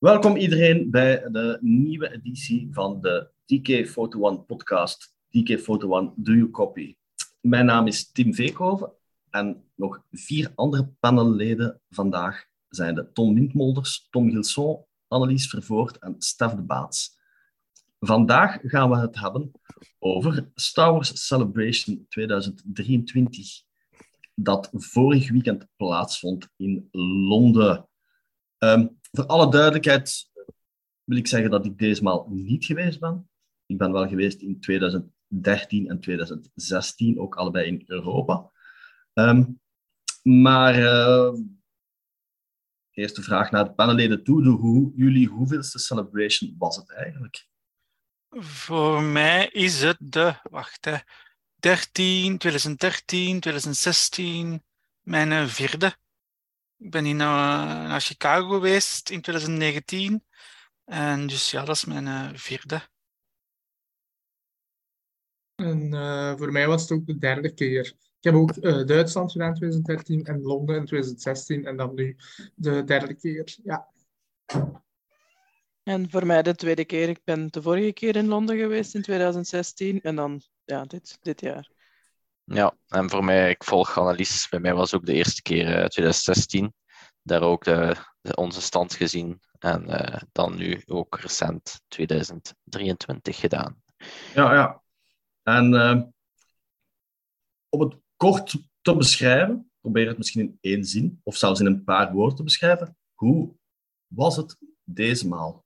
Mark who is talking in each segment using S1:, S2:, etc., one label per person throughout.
S1: Welkom iedereen bij de nieuwe editie van de TK Photo One podcast. TK Photo One, do you copy? Mijn naam is Tim Veekhoven en nog vier andere panelleden vandaag zijn de Tom Windmolders, Tom Gilson, Annelies Vervoort en Stef de Baats. Vandaag gaan we het hebben over Star Wars Celebration 2023, dat vorig weekend plaatsvond in Londen. Ehm, voor alle duidelijkheid wil ik zeggen dat ik deze maal niet geweest ben. Ik ben wel geweest in 2013 en 2016, ook allebei in Europa. Ehm, maar uh, eerste vraag naar de panelleden toe. De, hoe, jullie hoeveelste celebration was het eigenlijk?
S2: Voor mij is het de, wacht hè, 13, 2013, 2016, mijn eh, vierde. Ik ben hier naar, naar Chicago geweest in 2019. En dus ja, dat is mijn uh, vierde.
S3: En uh, voor mij was het ook de derde keer. Ik heb ook uh, Duitsland gedaan in 2013 en Londen in 2016 en dan nu de derde keer. Ja.
S4: En voor mij de tweede keer. Ik ben de vorige keer in Londen geweest in 2016 en dan ja, dit, dit jaar.
S5: Ja, en voor mij, ik volg Annelies. Bij mij was ook de eerste keer uh, 2016. Daar ook de, de, onze stand gezien. En uh, dan nu ook recent 2023 gedaan.
S1: Ja, ja. En uh, om het kort te beschrijven, probeer het misschien in één zin of zelfs in een paar woorden te beschrijven. Hoe was het deze maal?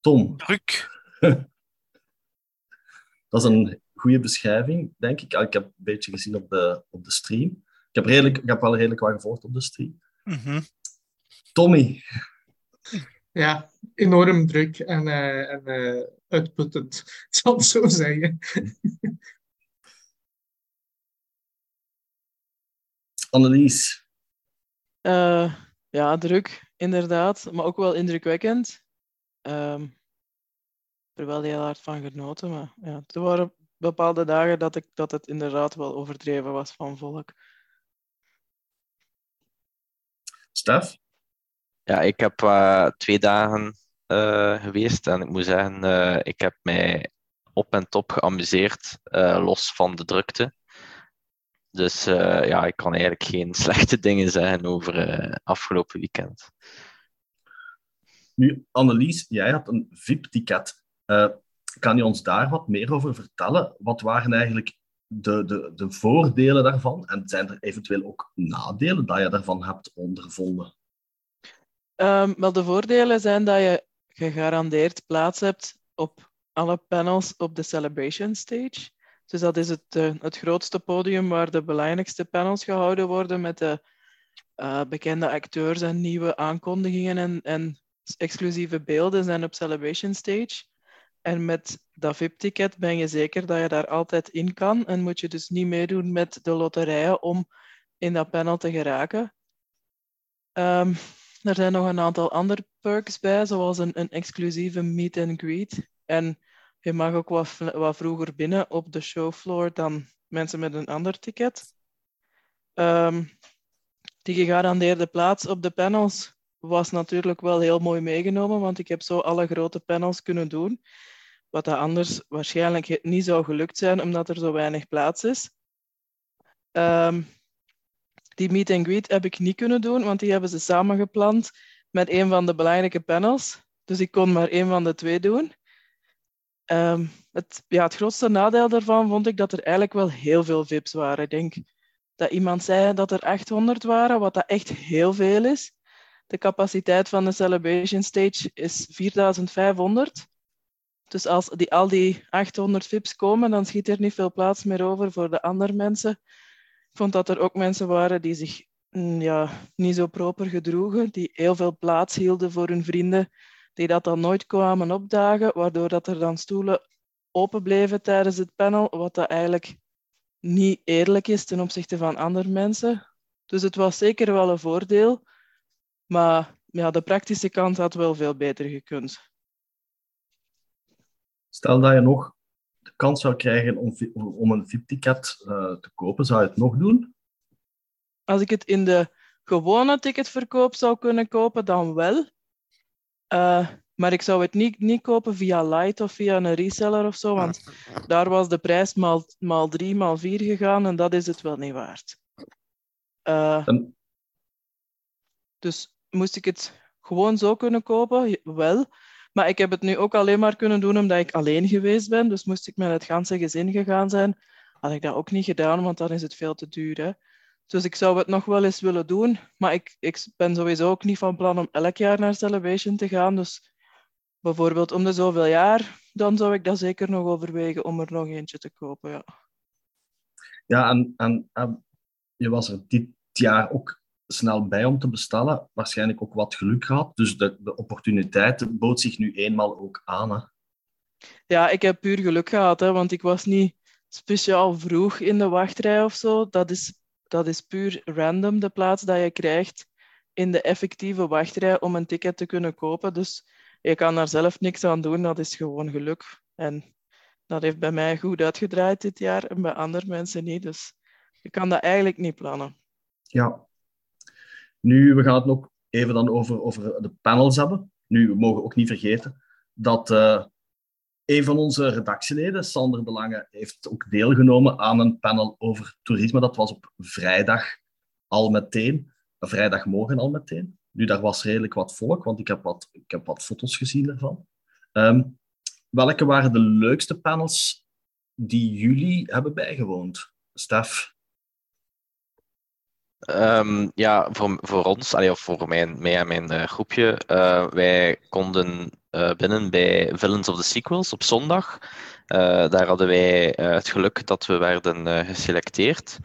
S1: Tom.
S2: Druk.
S1: Dat is een goede beschrijving, denk ik. Ik heb een beetje gezien op de, op de stream. Ik heb, redelijk, ik heb wel redelijk wat gevolgd op de stream.
S2: Mm -hmm.
S1: Tommy.
S3: Ja, enorm druk en, uh, en uh, uitputtend, ik zal het zo zeggen.
S1: Annelies.
S4: Uh, ja, druk, inderdaad, maar ook wel indrukwekkend. Um, er wel heel hard van genoten, maar ja, er waren bepaalde dagen dat, ik, dat het inderdaad wel overdreven was van volk.
S1: Stef?
S5: Ja, ik heb uh, twee dagen uh, geweest en ik moet zeggen, uh, ik heb mij op en top geamuseerd, los van de drukte. Dus ja, ik kan eigenlijk geen slechte dingen zeggen over afgelopen weekend.
S1: Nu, Annelies, jij had een VIP-ticket. Kan je ons daar wat meer over vertellen? Wat waren eigenlijk de, de, de voordelen daarvan? En zijn er eventueel ook nadelen dat je daarvan hebt ondervonden?
S4: Um, wel, de voordelen zijn dat je gegarandeerd plaats hebt op alle panels op de Celebration Stage. Dus dat is het, uh, het grootste podium waar de belangrijkste panels gehouden worden met de uh, bekende acteurs en nieuwe aankondigingen en, en exclusieve beelden zijn op Celebration Stage. En met dat VIP-ticket ben je zeker dat je daar altijd in kan en moet je dus niet meedoen met de loterijen om in dat panel te geraken. Um, er zijn nog een aantal andere perks bij, zoals een, een exclusieve meet and greet. En je mag ook wat, wat vroeger binnen op de showfloor dan mensen met een ander ticket. Um, die gegarandeerde plaats op de panels was natuurlijk wel heel mooi meegenomen, want ik heb zo alle grote panels kunnen doen. Wat dat anders waarschijnlijk niet zou gelukt zijn, omdat er zo weinig plaats is. Um, die meet and greet heb ik niet kunnen doen, want die hebben ze samengepland met een van de belangrijke panels. Dus ik kon maar één van de twee doen. Um, het, ja, het grootste nadeel daarvan vond ik dat er eigenlijk wel heel veel VIP's waren. Ik denk dat iemand zei dat er 800 waren, wat dat echt heel veel is. De capaciteit van de Celebration Stage is 4500. Dus als die, al die 800 VIP's komen, dan schiet er niet veel plaats meer over voor de andere mensen. Ik vond dat er ook mensen waren die zich ja, niet zo proper gedroegen, die heel veel plaats hielden voor hun vrienden, die dat dan nooit kwamen opdagen, waardoor dat er dan stoelen open bleven tijdens het panel, wat dat eigenlijk niet eerlijk is ten opzichte van andere mensen. Dus het was zeker wel een voordeel, maar ja, de praktische kant had wel veel beter gekund.
S1: Stel dat je nog de kans zou krijgen om, om een VIP-ticket uh, te kopen, zou je het nog doen?
S4: Als ik het in de gewone ticketverkoop zou kunnen kopen, dan wel. Uh, maar ik zou het niet, niet kopen via Light of via een reseller of zo, want daar was de prijs maal, maal drie, maal vier gegaan en dat is het wel niet waard. Uh, dus moest ik het gewoon zo kunnen kopen? Wel. Maar ik heb het nu ook alleen maar kunnen doen omdat ik alleen geweest ben. Dus moest ik met het ganse gezin gegaan zijn, had ik dat ook niet gedaan, want dan is het veel te duur. Hè? Dus ik zou het nog wel eens willen doen. Maar ik, ik ben sowieso ook niet van plan om elk jaar naar Celebration te gaan. Dus bijvoorbeeld om de zoveel jaar, dan zou ik dat zeker nog overwegen om er nog eentje te kopen. Ja,
S1: ja en, en, en je was er dit jaar ook snel bij om te bestellen. Waarschijnlijk ook wat geluk gehad. Dus de, de opportuniteit bood zich nu eenmaal ook aan. Hè.
S4: Ja, ik heb puur geluk gehad, hè, want ik was niet speciaal vroeg in de wachtrij of zo. Dat is, dat is puur random, de plaats dat je krijgt in de effectieve wachtrij om een ticket te kunnen kopen. Dus je kan daar zelf niks aan doen, dat is gewoon geluk. En dat heeft bij mij goed uitgedraaid dit jaar en bij andere mensen niet. Dus je kan dat eigenlijk niet plannen.
S1: Ja, nu, we gaan het nog even dan over, over de panels hebben. Nu, we mogen ook niet vergeten dat uh, een van onze redactieleden, Sander De Lange, heeft ook deelgenomen aan een panel over toerisme. Dat was op vrijdag al meteen, vrijdagmorgen al meteen. Nu, daar was redelijk wat volk, want ik heb wat, ik heb wat foto's gezien ervan. Um, welke waren de leukste panels die jullie hebben bijgewoond? Stef?
S5: Um, ja, voor, voor ons, of voor mijn, mij en mijn uh, groepje, uh, wij konden uh, binnen bij Villains of the Sequels op zondag. daar hadden wij het geluk dat we werden geselecteerd.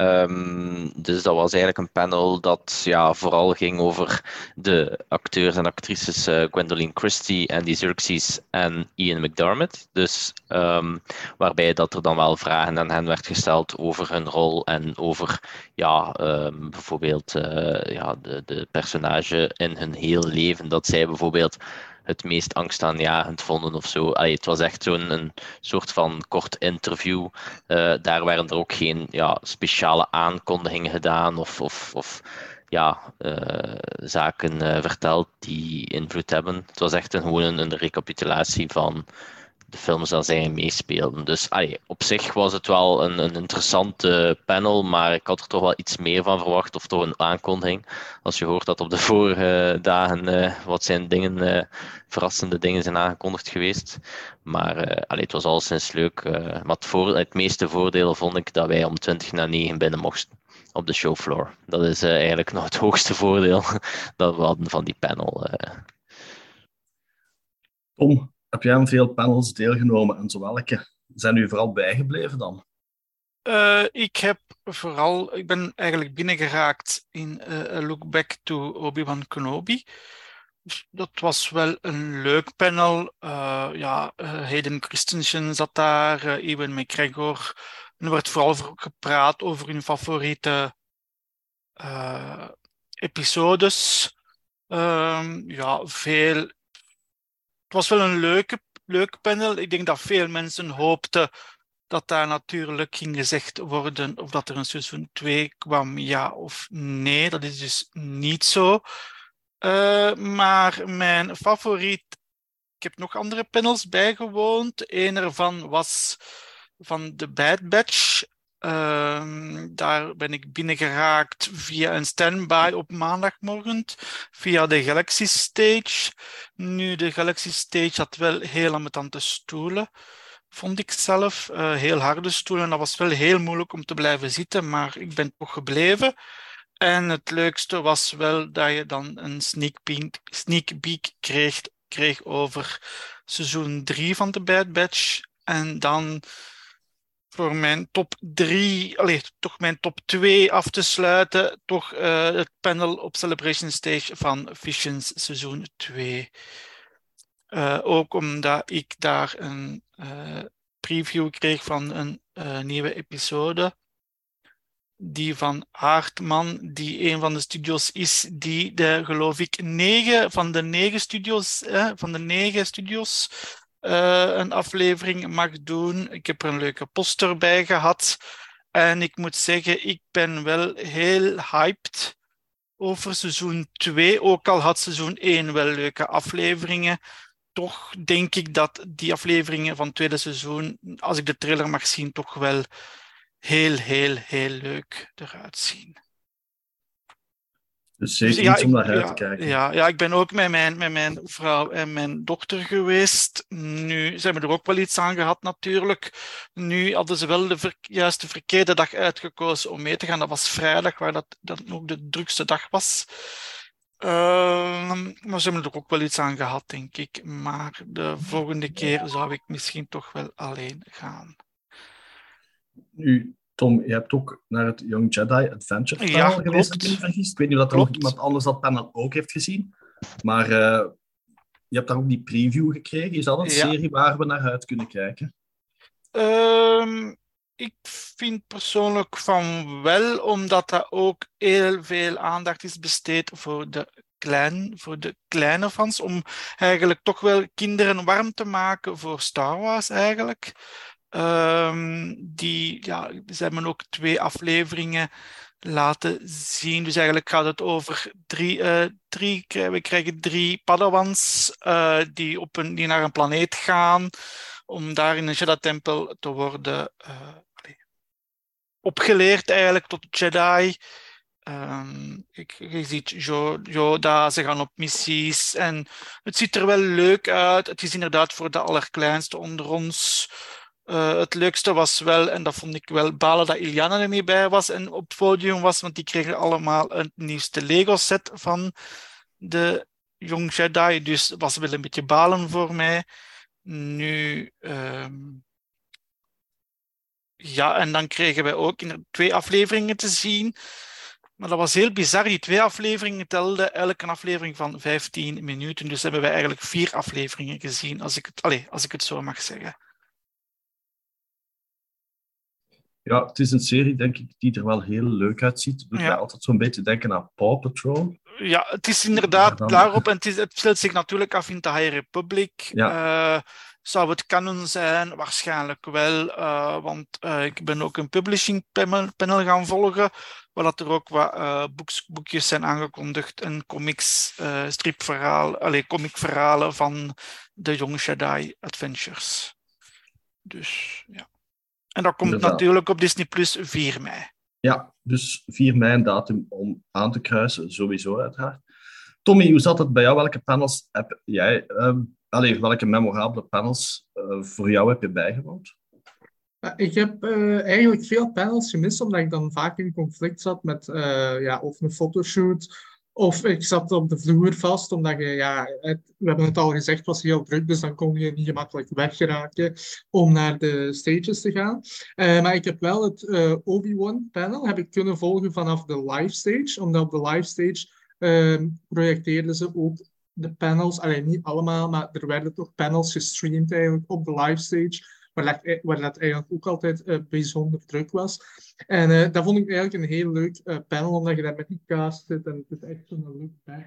S5: Um, dus dat was eigenlijk een panel dat ja, vooral ging over de acteurs en actrices uh, Gwendoline Christie, Andy Xerxes en Ian McDermott. Dus um, waarbij dat er dan wel vragen aan hen werd gesteld over hun rol en over ja, um, bijvoorbeeld uh, ja, de, de personage in hun heel leven. Dat zij bijvoorbeeld het meest angstaanjagend vonden of zo. Allee, het was echt zo'n soort van kort interview. Uh, daar werden er ook geen ja, speciale aankondigingen gedaan of, of, of ja, uh, zaken uh, verteld die invloed hebben. Het was echt een, gewoon een, een recapitulatie van de films dat zij meespeelden. Dus allee, op zich was het wel een, een interessante panel, maar ik had er toch wel iets meer van verwacht, of toch een aankondiging. Als je hoort dat op de vorige dagen uh, wat zijn dingen, uh, verrassende dingen zijn aangekondigd geweest. Maar uh, het was alleszins leuk. maar het, voor, het meeste voordeel vond ik dat wij om 20 na 9 binnen mochten op de showfloor. Dat is eigenlijk nog het hoogste voordeel dat we hadden van die panel.
S1: Tom, heb jij aan veel panels deelgenomen en zo welke zijn u vooral bijgebleven dan?
S2: Uh, ik heb vooral, ik ben eigenlijk binnengeraakt in A Look Back to Obi-Wan Kenobi. Dus dat was wel een leuk panel. Uh, ja, Hayden Christensen zat daar, Ewan McGregor. En er werd vooral gepraat over hun favoriete episodes. Ehm, ja, veel was wel een leuke, panel. Ik denk dat veel mensen hoopten dat daar natuurlijk ging gezegd worden of dat er een seizoen 2 kwam, ja of nee. Dat is dus niet zo. Uh, maar mijn favoriet, ik heb nog andere panels bijgewoond. Een ervan was van The Bad Batch. Uh, daar ben ik binnengeraakt via een standby op maandagmorgen, via de Galaxy Stage. Nu, de Galaxy Stage had wel heel ambetante stoelen, vond ik zelf. Uh, heel harde stoelen. Dat was wel heel moeilijk om te blijven zitten, maar ik ben toch gebleven. En het leukste was wel dat je dan een sneak peek, sneak peek kreeg, kreeg over seizoen 3 van de Bad Batch. En dan voor mijn top 3, allez, toch mijn top 2 af te sluiten, toch uh, het panel op Celebration Stage van Visions seizoen 2. Uh, eh, ook omdat ik daar een uh, preview kreeg van een nieuwe episode. Die van Aardman, die een van de studios is, die de, geloof ik, negen van de negen studios, van de negen studios uh, een aflevering mag doen. Ik heb er een leuke poster bij gehad. En ik moet zeggen, ik ben wel heel hyped over seizoen 2. Ook al had seizoen 1 wel leuke afleveringen. Toch denk ik dat die afleveringen van het tweede seizoen, als ik de trailer mag zien, toch wel heel, heel, heel leuk eruit zien.
S1: Dus zeker iets om naar uit
S2: ja,
S1: te kijken.
S2: Ja, ja, ik ben ook met mijn, met mijn vrouw en mijn dochter geweest. Nu zijn we er ook wel iets aan gehad natuurlijk. Nu hadden ze wel de ver, juist de verkeerde dag uitgekozen om mee te gaan. Dat was vrijdag, waar dat, dat ook de drukste dag was. Uh, maar ze hebben er ook wel iets aan gehad, denk ik. Maar de volgende keer zou ik misschien toch wel alleen gaan.
S1: Nu, Tom, je hebt ook naar het Young Jedi Adventure panel
S2: Ja,
S1: geweest, als ik me niet vergis. Ik weet niet of dat er nog iemand anders dat panel ook heeft gezien. Maar eh, je hebt daar ook die preview gekregen. Is dat een
S2: Ja.
S1: serie waar we naar uit kunnen kijken?
S2: Ehm, ik vind persoonlijk van wel, omdat dat ook heel veel aandacht is besteed voor de, klein, voor de kleine fans, om eigenlijk toch wel kinderen warm te maken voor Star Wars eigenlijk. Ehm, die, ja, ze hebben ook twee afleveringen laten zien. Dus eigenlijk gaat het over drie, eh, drie we krijgen drie padawans eh, die, op een, die naar een planeet gaan om daar in een Jedi-tempel te worden eh, opgeleerd eigenlijk tot Jedi. Ehm, ik, je ziet Yoda, ze gaan op missies en het ziet er wel leuk uit. Het is inderdaad voor de allerkleinste onder ons. Eh, het leukste was wel, en dat vond ik wel balen, dat Iliana er niet bij was en op het podium was, want die kregen allemaal een nieuwste Lego-set van de Young Jedi. Dus het was wel een beetje balen voor mij. Nu, ehm, ja, en dan kregen wij ook twee afleveringen te zien. Maar dat was heel bizar. Die twee afleveringen telden elke aflevering van 15 minuten. Dus hebben wij eigenlijk vier afleveringen gezien, als ik het, als ik het zo mag zeggen.
S1: Ja, het is een serie, denk ik, die er wel heel leuk uitziet. Doet
S2: Ja.
S1: mij altijd zo'n beetje denken aan Paw Patrol.
S2: Ja, het is inderdaad
S1: dan-
S2: daarop. En het, is, het speelt zich natuurlijk af in de High Republic. Eh, zou het canon zijn? Waarschijnlijk wel. eh, want eh, ik ben ook een publishing panel, gaan volgen. Waar dat er ook wat boeks, boekjes zijn aangekondigd. En comics, stripverhaal, allee, comicverhalen van de Young Jedi Adventures. Dus ja. En dat komt
S1: Inderdaad.
S2: natuurlijk op Disney Plus 4 mei.
S1: Ja, dus 4 mei een datum om aan te kruisen, sowieso uiteraard. Tommy, hoe zat het bij jou? Welke panels heb jij, ehm allee, welke memorabele panels eh, voor jou heb je bijgewoond?
S3: Ja, Ik heb eh, eigenlijk veel panels gemist, omdat ik dan vaak in conflict zat met eh, ja, of een fotoshoot, of ik zat op de vloer vast, omdat je, ja, we hebben het al gezegd, was heel druk, dus dan kon je niet gemakkelijk weggeraken om naar de stages te gaan. Eh, maar ik heb wel het eh, Obi-Wan panel heb ik kunnen volgen vanaf de live stage, omdat op de live stage ehm, projecteerden ze ook de panels, alleen niet allemaal, maar er werden toch panels gestreamd eigenlijk op de live stage waar dat, eigenlijk ook altijd eh, bijzonder druk was. En eh, dat vond ik eigenlijk een heel leuk eh, panel, omdat je daar met die cast zit en het is echt zo'n leuk dag.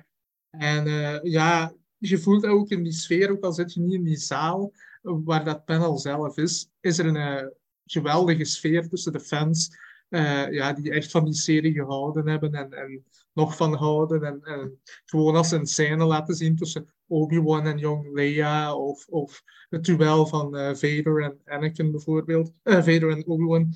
S3: En ja, je voelt dat ook in die sfeer, ook al zit je niet in die zaal waar dat panel zelf is, is er een geweldige sfeer tussen de fans, eh, ja, die echt van die serie gehouden hebben en, en nog van houden. En, gewoon als een scène laten zien tussen Obi-Wan en Young Leia, of, of het duel van eh, Vader en Anakin bijvoorbeeld. Eh, Vader en Obi-Wan.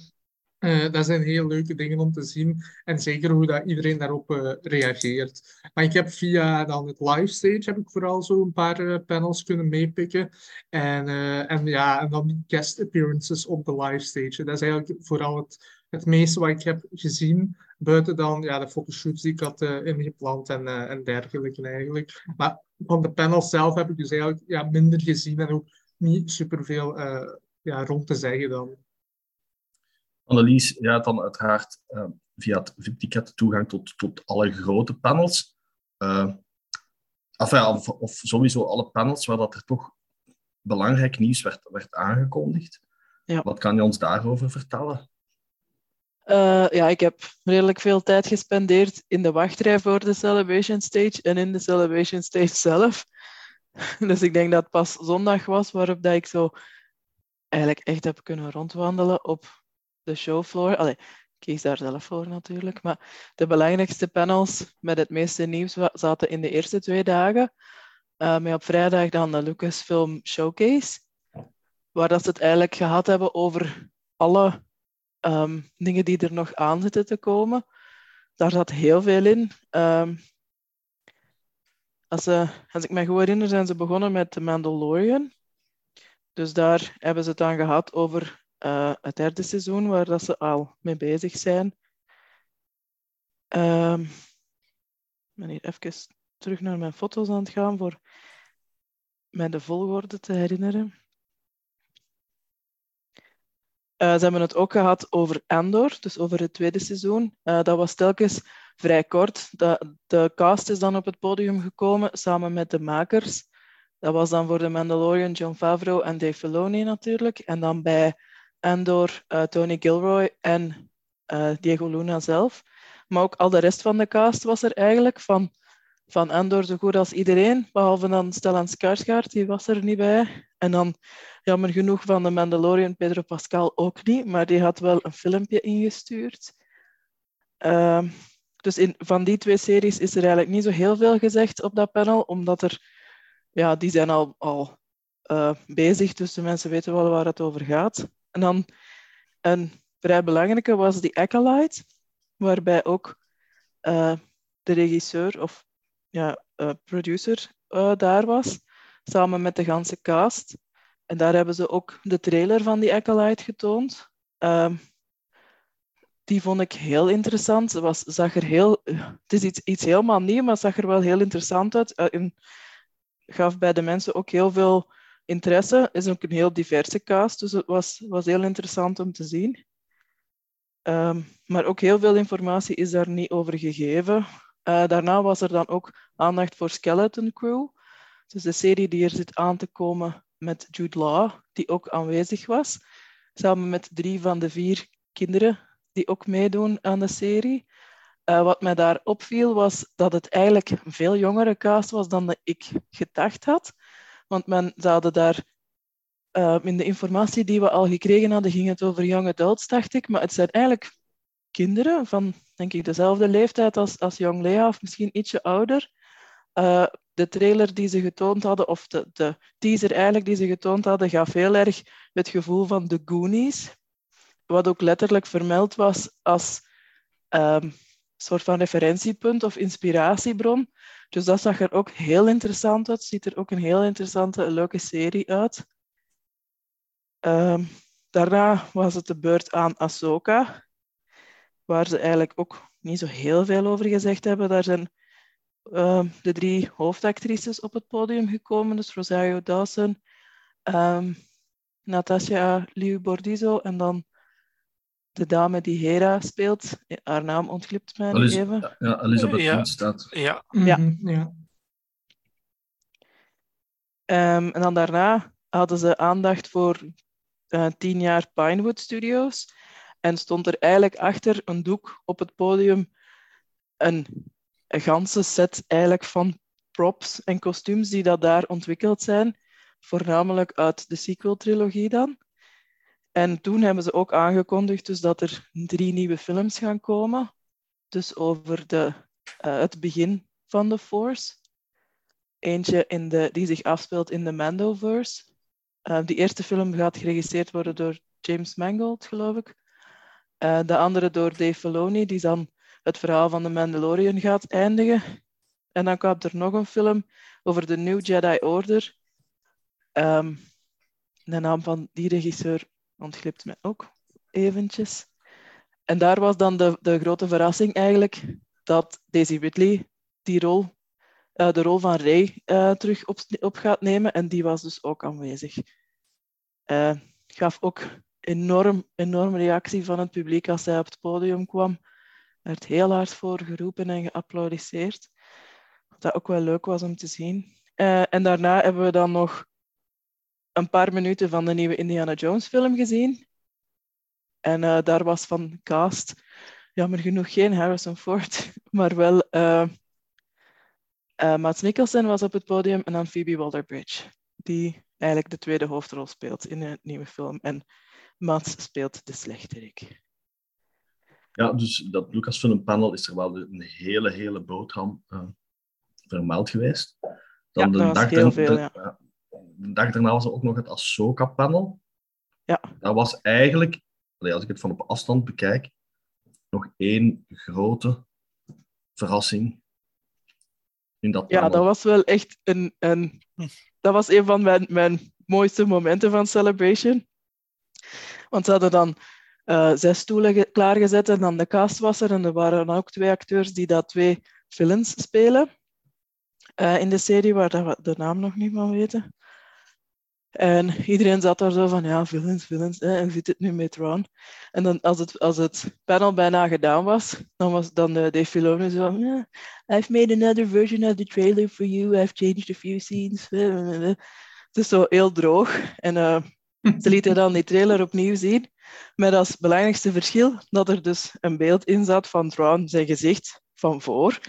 S3: Dat zijn heel leuke dingen om te zien. En zeker hoe dat iedereen daarop reageert. Maar ik heb via dan het live stage heb ik vooral zo een paar panels kunnen meepikken. En, en ja, en dan guest appearances op de live stage. Dat is eigenlijk vooral het, het meeste wat ik heb gezien. Buiten dan ja, de fotoshoots die ik had eh, ingepland en, eh, en dergelijke eigenlijk. Maar van de panels zelf heb ik dus eigenlijk ja, minder gezien en ook niet superveel eh ja, rond te zeggen dan.
S1: Annelies, jij had dan uiteraard eh, via het VIP-ticket toegang tot, tot alle grote panels. Eh, enfin, ja, of, of sowieso alle panels waar dat er toch belangrijk nieuws werd, werd aangekondigd.
S4: Ja.
S1: Wat kan je ons daarover vertellen?
S4: Eh, ja, ik heb redelijk veel tijd gespendeerd in de wachtrij voor de Celebration Stage en in de Celebration Stage zelf. Dus ik denk dat het pas zondag was waarop dat ik zo eigenlijk echt heb kunnen rondwandelen op de showfloor. Allee, kies daar zelf voor natuurlijk. Maar de belangrijkste panels met het meeste nieuws zaten in de eerste twee dagen. Uh, met op vrijdag dan de Lucasfilm Showcase, waar dat ze het eigenlijk gehad hebben over alle um, dingen die er nog aan zitten te komen. Daar zat heel veel in. Um, als, ze, als ik me goed herinner, zijn ze begonnen met The Mandalorian. Dus daar hebben ze het dan gehad over uh, het derde seizoen, waar dat ze al mee bezig zijn. Um, ik ben hier even terug naar mijn foto's aan het gaan voor mij de volgorde te herinneren. Uh, ze hebben het ook gehad over Andor, dus over het tweede seizoen. Uh, dat was telkens vrij kort. De, de cast is dan op het podium gekomen samen met de makers. Dat was dan voor The Mandalorian John Favreau en Dave Filoni natuurlijk. En dan bij Andor uh, Tony Gilroy en Diego Luna zelf. Maar ook al de rest van de cast was er eigenlijk. Van, van Andor zo goed als iedereen. Behalve dan Stellan Skarsgård, die was er niet bij. En dan jammer genoeg van de Mandalorian Pedro Pascal ook niet. Maar die had wel een filmpje ingestuurd. Uh, dus in, van die twee series is er eigenlijk niet zo heel veel gezegd op dat panel. Omdat er... Ja, die zijn al, al uh, bezig. Dus de mensen weten wel waar het over gaat. En dan een vrij belangrijke was die Acolyte waarbij ook uh, de regisseur of ja, uh, producer uh, daar was, samen met de ganse cast. En daar hebben ze ook de trailer van die Acolyte getoond. Ehm, die vond ik heel interessant. Ze was, zag er heel, het is iets, iets helemaal nieuw, maar zag er wel heel interessant uit. en gaf bij de mensen ook heel veel interesse. Is ook een heel diverse cast, dus het was, was heel interessant om te zien. Um, maar ook heel veel informatie is daar niet over gegeven. Uh, daarna was er dan ook aandacht voor Skeleton Crew. Dus de serie die er zit aan te komen met Jude Law, die ook aanwezig was. Samen met drie van de vier kinderen die ook meedoen aan de serie. Uh, wat mij daar opviel was dat het eigenlijk een veel jongere cast was dan ik gedacht had. Want men, ze hadden daar uh, in de informatie die we al gekregen hadden, ging het over young adults, dacht ik. Maar het zijn eigenlijk kinderen van, denk ik, dezelfde leeftijd als, als Young Lea, of misschien ietsje ouder. Uh, de trailer die ze getoond hadden, of de, de teaser eigenlijk die ze getoond hadden, gaf heel erg het gevoel van de Goonies. Wat ook letterlijk vermeld was als um, soort van referentiepunt of inspiratiebron. Dus dat zag er ook heel interessant uit. Ziet er ook een heel interessante, leuke serie uit. Um, daarna was het de beurt aan Ahsoka, waar ze eigenlijk ook niet zo heel veel over gezegd hebben. Daar zijn um, de drie hoofdactrices op het podium gekomen, dus Rosario Dawson, um, Natasha Liu Bordizo en dan de dame die Hera speelt. Haar naam ontglipt mij Elis even.
S1: Ja, Elizabeth ja. staat.
S2: Ja.
S3: ja. Mm -hmm, ja.
S4: Um, en dan daarna hadden ze aandacht voor uh, tien jaar Pinewood Studios. En stond er eigenlijk achter een doek op het podium een, een ganse set eigenlijk van props en kostuums die dat daar ontwikkeld zijn. Voornamelijk uit de sequel-trilogie dan. En toen hebben ze ook aangekondigd dus dat er drie nieuwe films gaan komen. Dus over de, uh, het begin van de Force. Eentje in de, die zich afspeelt in de Mandoverse. Uh, die eerste film gaat geregisseerd worden door James Mangold, geloof ik. Uh, de andere door Dave Filoni, die dan het verhaal van de Mandalorian gaat eindigen. En dan komt er nog een film over de New Jedi Order. Um, de naam van die regisseur ontglipt mij ook eventjes. En daar was dan de, de grote verrassing eigenlijk dat Daisy Ridley die rol uh, de rol van Ray uh, terug op, op, gaat nemen. En die was dus ook aanwezig. Uh, gaf ook enorm, enorme reactie van het publiek als hij op het podium kwam. Er werd heel hard voor geroepen en geapplaudisseerd. Dat ook wel leuk was om te zien. en daarna hebben we dan nog een paar minuten van de nieuwe Indiana Jones film gezien. En daar was van cast jammer genoeg geen Harrison Ford, maar wel uh, Mads Mikkelsen was op het podium en dan Phoebe Waller-Bridge, die eigenlijk de tweede hoofdrol speelt in een nieuwe film. En Mads speelt de slechterik.
S1: Ja, dus dat Lucasfilm panel is er wel een hele, hele boterham uh, vermeld geweest. Dan
S4: Ja,
S1: de, dag
S4: heel veel,
S1: de-
S4: ja.
S1: ja, de dag daarna was er ook nog het Ahsoka panel.
S4: Ja.
S1: Dat was eigenlijk, als ik het van op afstand bekijk, nog één grote verrassing in dat
S4: Ja,
S1: panel.
S4: dat was wel echt een, een... Dat was een van mijn, mijn mooiste momenten van Celebration. Want ze hadden dan eh, zes stoelen ge- klaargezet en dan de cast was er. En er waren ook twee acteurs die dat twee villains spelen. eh, in de serie, waar we de naam nog niet van weten. En iedereen zat daar zo van, ja, villains, villains. Hè, en zit het nu met Ron? En dan, als het, als het panel bijna gedaan was, dan was dan de Dave Filoni zo van, "Yeah, I've made another version of the trailer for you. I've changed a few scenes. Het is zo heel droog. En eh, ze lieten dan die trailer opnieuw zien. Met als belangrijkste verschil dat er dus een beeld in zat van Thrawn zijn gezicht van voor.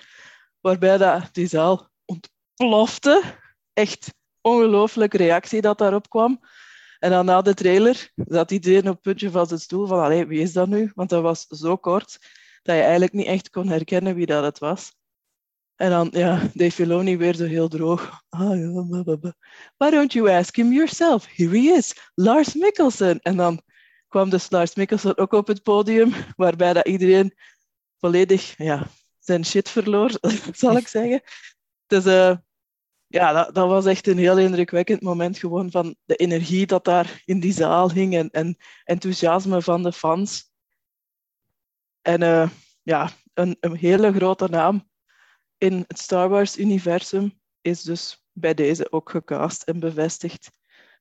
S4: Waarbij dat die zaal ontplofte. Echt ongelooflijke reactie dat daarop kwam. En dan na de trailer zat iedereen op het puntje van zijn stoel van wie is dat nu? Want dat was zo kort dat je eigenlijk niet echt kon herkennen wie dat het was. En dan, ja, Dave Filoni weer zo heel droog. Ah. Why don't you ask him yourself? Here he is, Lars Mikkelsen. En dan kwam dus Lars Mikkelsen ook op het podium, waarbij dat iedereen volledig ja, zijn shit verloor, zal ik zeggen. Dus eh, ja, dat, dat was echt een heel indrukwekkend moment gewoon van de energie dat daar in die zaal hing en, en enthousiasme van de fans. En eh, ja, een, een hele grote naam in het Star Wars-universum is dus bij deze ook gecast en bevestigd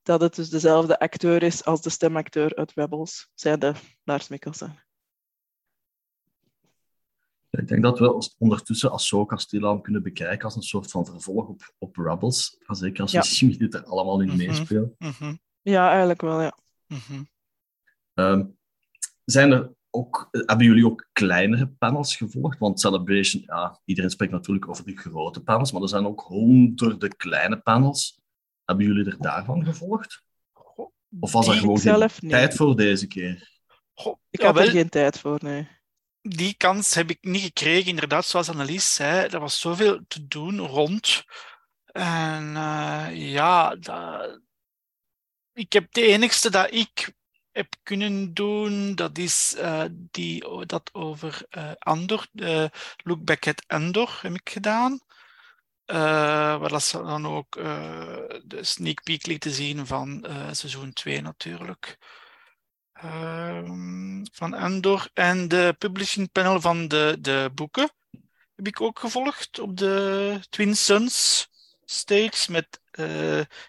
S4: dat het dus dezelfde acteur is als de stemacteur uit Rebels, zei de Lars Mikkelsen.
S1: Ik denk dat we ons ondertussen Ahsoka stilaan kunnen bekijken als een soort van vervolg op, op Rebels. Zeker als we
S4: Ja.
S1: zien wie dit er allemaal in
S2: Mhm.
S1: meespeelt.
S2: Mhm,
S4: Ja, eigenlijk wel, ja.
S2: mhm.
S1: Ehm, zijn er ook, hebben jullie ook kleinere panels gevolgd? Want Celebration, ja, iedereen spreekt natuurlijk over de grote panels, maar er zijn ook honderden kleine panels. Hebben jullie er daarvan gevolgd? Of was er gewoon geen
S4: niet.
S1: tijd voor deze keer?
S2: Goh,
S4: Ik had er geen tijd voor, nee.
S2: die kans heb ik niet gekregen, inderdaad, zoals Annelies zei. Er was zoveel te doen rond. En eh, ja, dat- ik heb de enigste dat ik heb kunnen doen, dat is eh, die, dat over eh, Andor, eh, Look Back at Andor, heb ik gedaan. Waar dat ze dan ook de sneak peek lieten zien van seizoen 2 natuurlijk. Ehm, van Andor. En de publishing panel van de, de boeken heb ik ook gevolgd op de Twin Suns stage met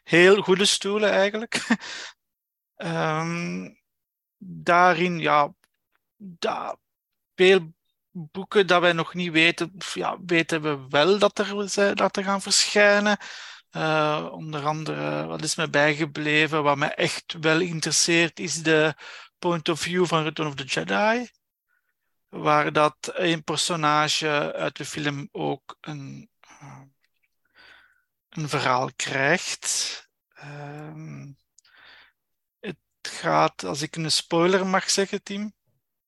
S2: heel goede stoelen eigenlijk. Ehm, daarin, ja, daar, veel boeken dat wij nog niet weten, ja, weten we wel dat er, dat er gaan verschijnen. Eh, onder andere, wat is mij bijgebleven, wat mij echt wel interesseert, is de point of view van Return of the Jedi. Waar dat een personage uit de film ook een, eh, een verhaal krijgt. Ehm, het gaat, als ik een spoiler mag zeggen, Tim,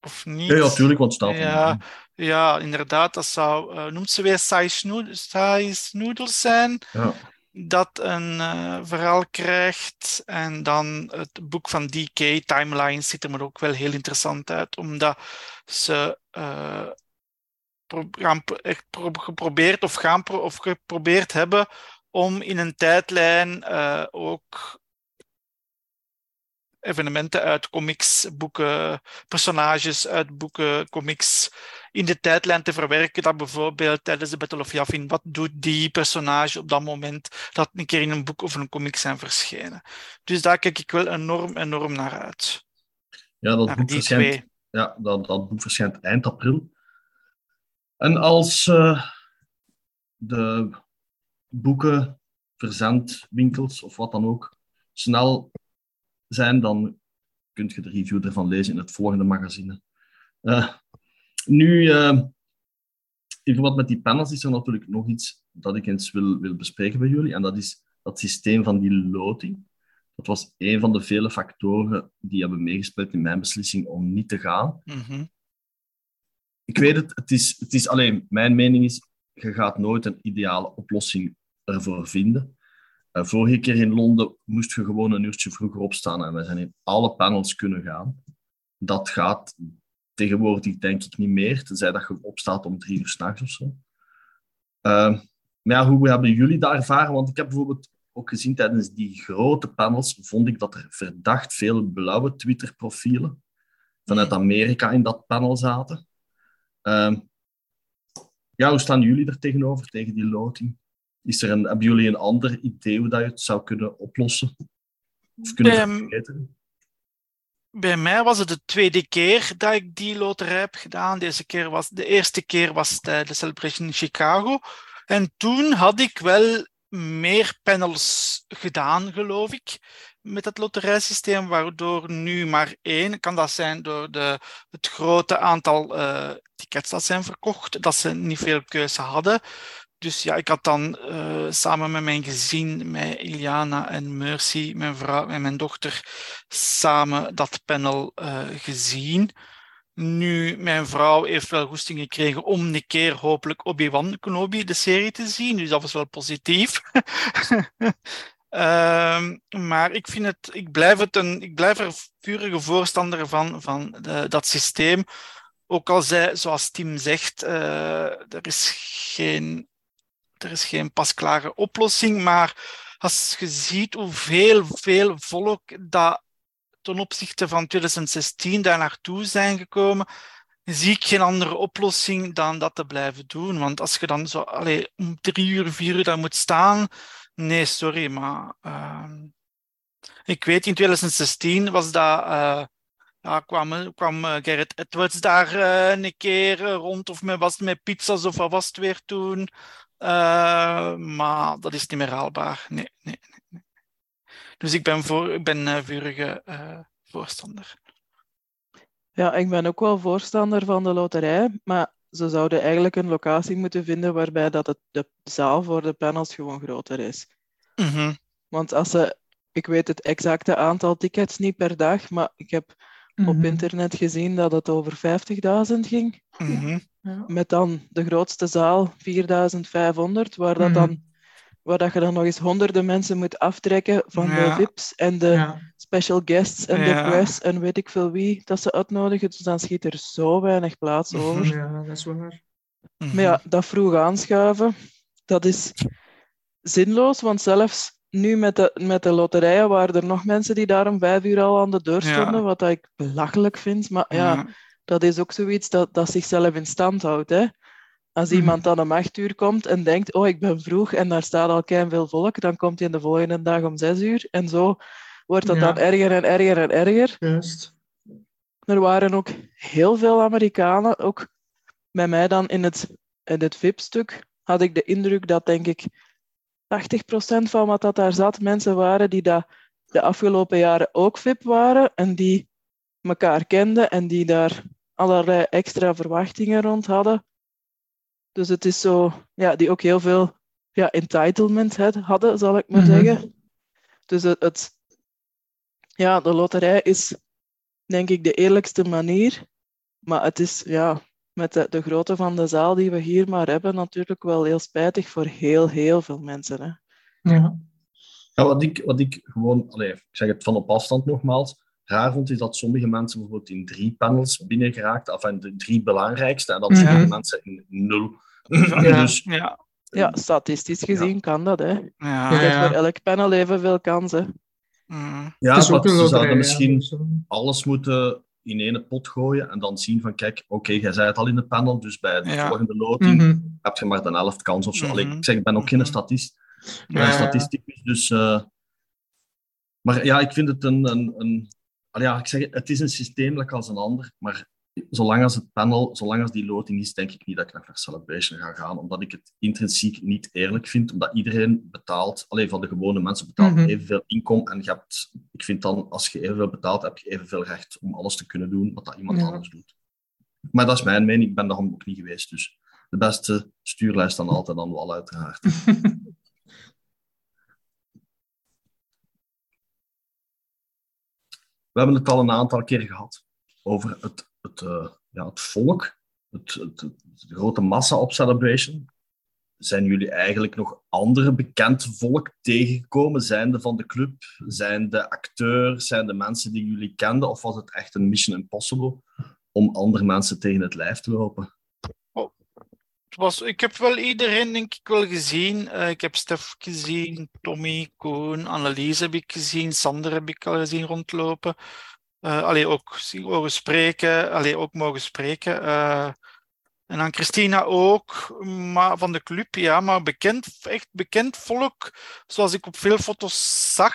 S2: of niet?
S1: Ja, natuurlijk, want staat
S2: Ja, ja, inderdaad, dat zou, eh, noemt ze weer Size Nood- Size Noodles zijn.
S1: Ja.
S2: dat een eh, verhaal krijgt. En dan het boek van DK, Timelines, ziet er maar ook wel heel interessant uit, omdat ze eh, gaan, echt pro- geprobeerd of, gaan pro- of geprobeerd hebben om in een tijdlijn ook evenementen uit comics, boeken, personages uit boeken, comics in de tijdlijn te verwerken. Dat bijvoorbeeld tijdens de Battle of Yavin, wat doet die personage op dat moment dat een keer in een boek of een comic zijn verschenen. Dus daar kijk ik wel enorm, enorm naar uit.
S1: Ja, dat
S2: Naar
S1: boek, verschijnt, ja dat, dat boek verschijnt eind april. En als eh, de boeken, verzendwinkels of wat dan ook snel zijn, dan kunt je de review ervan lezen in het volgende magazine. Eh, nu, eh, in verband met die panels is er natuurlijk nog iets dat ik eens wil, wil bespreken bij jullie. En dat is dat systeem van die loting. Dat was een van de vele factoren die hebben meegespeeld in mijn beslissing om niet te gaan.
S2: Mhm.
S1: ik weet het, het is, het is alleen, mijn mening is, je gaat nooit een ideale oplossing ervoor vinden. Uh, vorige keer in Londen moest je gewoon een uurtje vroeger opstaan en we zijn in alle panels kunnen gaan. Dat gaat tegenwoordig denk ik niet meer, tenzij dat je opstaat om drie uur s'nachts of zo. Uh, maar ja, hoe hebben jullie dat ervaren? Want ik heb bijvoorbeeld ook gezien tijdens die grote panels, vond ik dat er verdacht veel blauwe Twitter-profielen vanuit Amerika in dat panel zaten. Uh, ja, hoe staan jullie er tegenover, tegen die loting? Is er een, hebben jullie een ander idee hoe dat je het zou kunnen oplossen? Of kunnen
S2: Bij,
S1: verbeteren?
S2: bij mij was het de tweede keer dat ik die loterij heb gedaan. Deze keer was, de eerste keer was de, de Celebration in Chicago. En toen had ik wel meer panels gedaan, geloof ik, met het loterijsysteem, waardoor nu maar één, kan dat zijn door de, het grote aantal uh, tickets dat zijn verkocht, dat ze niet veel keuze hadden. Dus ja, ik had dan uh, samen met mijn gezin, met Iliana en Mercy, mijn vrouw en mijn dochter, samen dat panel uh, gezien. Nu, mijn vrouw heeft wel goesting gekregen om een keer hopelijk Obi-Wan Kenobi de serie te zien, dus dat was wel positief. uh, maar ik, vind het, ik, blijf het een, ik blijf er vurige voorstander van, van de, dat systeem. Ook al zij, zoals Tim zegt, er is geen er is geen pasklare oplossing, maar als je ziet hoeveel veel volk dat ten opzichte van 2016 daar naartoe zijn gekomen, zie ik geen andere oplossing dan dat te blijven doen. Want als je dan zo allee, om drie uur, vier uur daar moet staan, nee, sorry, maar uh, ik weet in 2016 was dat. Uh, ja, kwam, kwam uh, Gerrit Edwards daar een keer rond, of met, was met pizza's, of wat was het weer toen? Uh, maar dat is niet meer haalbaar. Nee, nee, nee. Dus ik ben, voor, ik ben uh, vurige uh, voorstander.
S4: Ja, ik ben ook wel voorstander van de loterij, maar ze zouden eigenlijk een locatie moeten vinden waarbij dat het, de zaal voor de panels gewoon groter is.
S2: Mm -hmm.
S4: Want als ze, ik weet het exacte aantal tickets niet per dag, maar ik heb mm -hmm. op internet gezien dat het over 50.000 ging.
S2: Mm -hmm.
S4: Ja. Met dan de grootste zaal, 4500, waar, dat dan, waar dat je dan nog eens honderden mensen moet aftrekken van
S2: Ja.
S4: de VIP's en de
S3: Ja.
S4: special guests en de press en weet ik veel wie dat ze uitnodigen. Dus dan schiet er zo weinig plaats over.
S3: Ja, dat is waar.
S2: Mhm.
S4: Maar ja, dat vroeg aanschuiven, dat is zinloos, want zelfs nu met de, met de loterijen waren er nog mensen die daar om vijf uur al aan de deur stonden, wat dat ik belachelijk vind. Maar Ja. Dat is ook zoiets dat, dat zichzelf in stand houdt. Hè? Als
S3: Mhm.
S4: iemand dan om acht uur komt en denkt, oh, ik ben vroeg en daar staat al veel volk, dan komt hij de volgende dag om zes uur. En zo wordt dat
S3: Ja.
S4: dan erger en erger en erger.
S3: Juist.
S4: Er waren ook heel veel Amerikanen, ook bij mij dan in het, in het VIP-stuk, had ik de indruk dat, denk ik, 80% van wat dat daar zat, mensen waren die dat de afgelopen jaren ook VIP waren en die elkaar kenden en die daar allerlei extra verwachtingen rond hadden. Dus het is zo, ja, die ook heel veel ja, entitlement had- hadden, zal ik maar
S3: Mhm.
S4: zeggen. Dus het, het, ja, de loterij is denk ik de eerlijkste manier. Maar het is ja, met de, de grootte van de zaal die we hier maar hebben, natuurlijk wel heel spijtig voor heel, heel veel mensen. Hè.
S3: Ja.
S1: Ja, wat, ik, wat ik gewoon, allee, ik zeg het van op afstand nogmaals, raar vond, is dat sommige mensen bijvoorbeeld in drie panels binnen geraakt, of in de drie belangrijkste, en dat
S3: Mhm.
S1: sommige mensen in nul.
S3: Ja.
S1: dus
S2: Ja.
S4: Ja, statistisch gezien kan dat. Hè.
S2: Ja.
S3: Ja,
S4: Je hebt voor elk panel evenveel kansen.
S2: Mm.
S1: ja, ze zouden misschien
S3: dus, eh,
S1: alles moeten in één pot gooien en dan zien van, kijk, oké, jij zei het al in de panel, dus bij de
S2: Ja.
S1: volgende loting
S3: mhm.
S1: heb je maar de helft kans of zo. Allee,
S2: Mhm.
S1: ik zeg, ik ben ook geen
S2: Mhm.
S1: statist, statisticus, dus... eh, maar ja, ik vind het een... een, een ja, ik zeg, het, is een systeemlijk als een ander, maar zolang als het panel, zolang als die loting is, denk ik niet dat ik naar Celebration ga gaan, omdat ik het intrinsiek niet eerlijk vind, omdat iedereen betaalt, alleen van de gewone mensen betaalt
S3: Mhm.
S1: evenveel inkomen en je hebt, ik vind dan, als je evenveel betaalt, heb je evenveel recht om alles te kunnen doen wat dat iemand
S3: Ja.
S1: anders doet. Maar dat is mijn mening, ik ben daarom ook niet geweest, dus de beste stuurlijst dan altijd dan wel, uiteraard. We hebben het al een aantal keer gehad over het, het, eh, ja, het volk het, het, de grote massa op Celebration, zijn jullie eigenlijk nog andere bekend volk tegengekomen? Zijn de van de club? Zijn de acteurs? Zijn de mensen die jullie kenden? Of was het echt een mission impossible om andere mensen tegen het lijf te lopen?
S2: Het was, ik heb wel iedereen, denk ik, wel gezien. Eh, ik heb Stef gezien, Tommy, Koen, Annelies heb ik gezien, Sander heb ik al gezien rondlopen. Eh allee, ook zien- mogen spreken, allee, ook mogen spreken. Eh, en dan Christina ook, maar van de club, ja, maar bekend, echt bekend volk, zoals ik op veel foto's zag.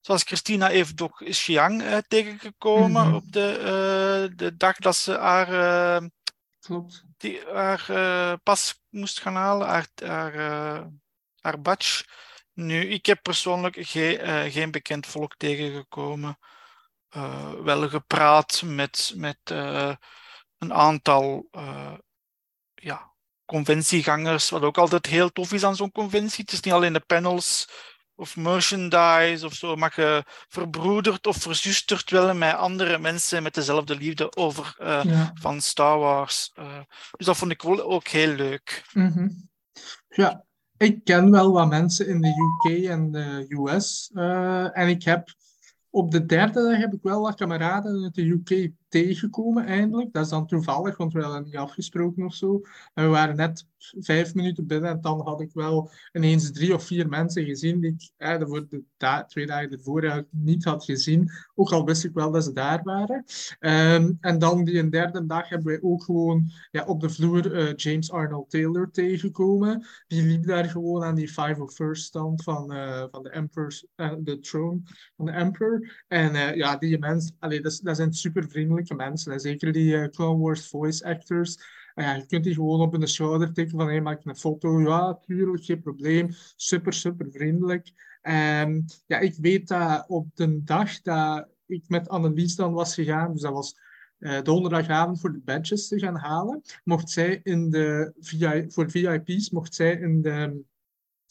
S2: Zoals Christina heeft ook Xiang tegengekomen
S3: Mhm.
S2: op de, de dag dat ze haar
S3: Klopt.
S2: die haar eh, pas moest gaan halen, haar, haar, haar badge. Nu, ik heb persoonlijk geen, eh, geen bekend volk tegengekomen. Wel gepraat met, met een aantal ja, conventiegangers, wat ook altijd heel tof is aan zo'n conventie. Het is niet alleen de panels of merchandise of zo, maar je verbroedert of verzustert wel met andere mensen met dezelfde liefde over eh,
S3: Ja.
S2: van Star Wars. Eh, dus dat vond ik wel ook heel leuk.
S3: Mhm. Ja, ik ken wel wat mensen in de UK en de US. eh, en ik heb op de derde dag heb ik wel wat kameraden uit de UK tegengekomen eindelijk. Dat is dan toevallig, want we hadden niet afgesproken of zo. We waren net vijf minuten binnen en dan had ik wel ineens drie of vier mensen gezien die ik eh, de, de da- twee dagen ervoor niet had gezien. Ook al wist ik wel dat ze daar waren. Ehm, en dan die derde dag hebben wij ook gewoon ja, op de vloer eh, James Arnold Taylor tegengekomen. Die liep daar gewoon aan die 501st stand van, eh, van de Emperor's, eh, de throne van de Emperor. En ja, die mensen, dat, dat zijn super mensen. En zeker die eh, Clone Wars voice actors. Ja, je kunt die gewoon op hun schouder tikken van, hey, maak een foto. Ja, tuurlijk, geen probleem. Super, super vriendelijk. En ja, ik weet dat op de dag dat ik met Annelies dan was gegaan, dus dat was eh, donderdagavond voor de badges te gaan halen, mocht zij in de voor VIP's mocht zij in de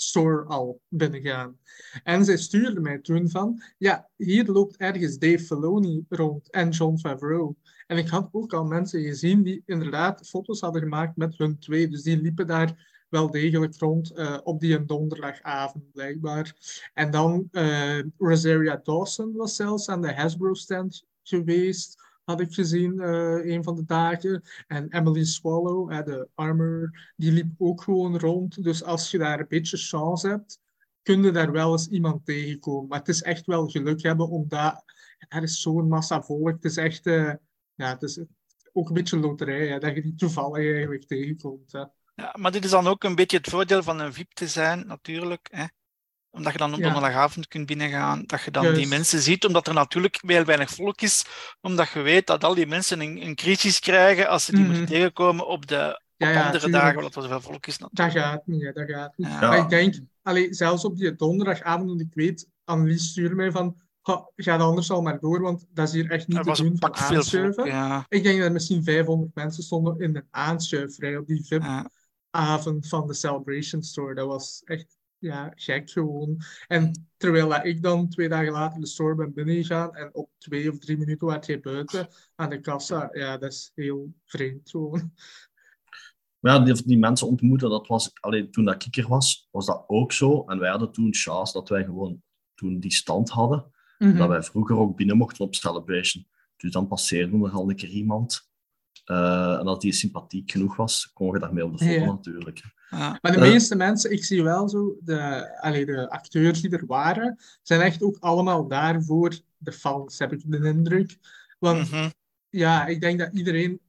S3: store al binnengaan. En zij stuurde mij toen van, ja, hier loopt ergens Dave Filoni rond en John Favreau. En ik had ook al mensen gezien die inderdaad foto's hadden gemaakt met hun twee. Dus die liepen daar wel degelijk rond eh, op die donderdagavond, blijkbaar. En dan eh, Rosaria Dawson was zelfs aan de Hasbro-stand geweest, had ik gezien eh, een van de dagen. En Emily Swallow, de armor, die liep ook gewoon rond. Dus als je daar een beetje chance hebt, kun je daar wel eens iemand tegenkomen. Maar het is echt wel geluk hebben, omdat er is zo'n massa volk. Het is echt, eh, ja, het is ook een beetje loterij, dat je die toevallig eigenlijk tegenkomt.
S2: Ja, maar dit is dan ook een beetje het voordeel van een VIP te zijn, natuurlijk. Hè? Omdat je dan op
S3: Ja.
S2: donderdagavond kunt binnengaan, dat je dan die mensen ziet, omdat er natuurlijk heel weinig volk is, omdat je weet dat al die mensen een, een crisis krijgen als ze die
S3: Mhm.
S2: moeten tegenkomen op de op
S3: Ja, ja,
S2: andere
S3: tuurlijk.
S2: dagen, omdat er zoveel volk is. natuurlijk.
S3: Dat gaat niet, hè, dat gaat niet.
S2: Ja.
S3: Maar ik denk, allee, zelfs op die donderdagavond, want ik weet, Annelies stuurde mij van, "Ga- ga anders al maar door, want dat is hier echt niet
S2: Er
S3: te doen van
S2: volk.
S3: aanschuiven.
S2: Ja,
S3: Ik denk dat er misschien 500 mensen stonden in de aanschuifrij op die VIP-avond
S2: ja.
S3: van de Celebration Store. Dat was echt ja, gek gewoon. En terwijl dat ik dan twee dagen later de store ben binnengegaan en op twee of drie minuten werd je buiten aan de kassa, ja, dat is heel vreemd gewoon.
S1: Ja, die, die mensen ontmoeten, dat was, alleen toen dat ik er was, was dat ook zo. En wij hadden toen chance dat wij gewoon toen die stand hadden.
S3: Mhm.
S1: Dat wij vroeger ook binnen mochten op Celebration. Dus dan passeerde er al een keer iemand. Eh, en dat die sympathiek genoeg was, kon je daarmee op de foto
S3: Ja.
S1: natuurlijk.
S2: Ja.
S3: Maar de
S1: Eh.
S3: meeste mensen, ik zie wel zo, de, allee, de acteurs die er waren, zijn echt ook allemaal daar voor de fans, heb ik de indruk. Want
S2: Mhm.
S3: ja, ik denk dat iedereen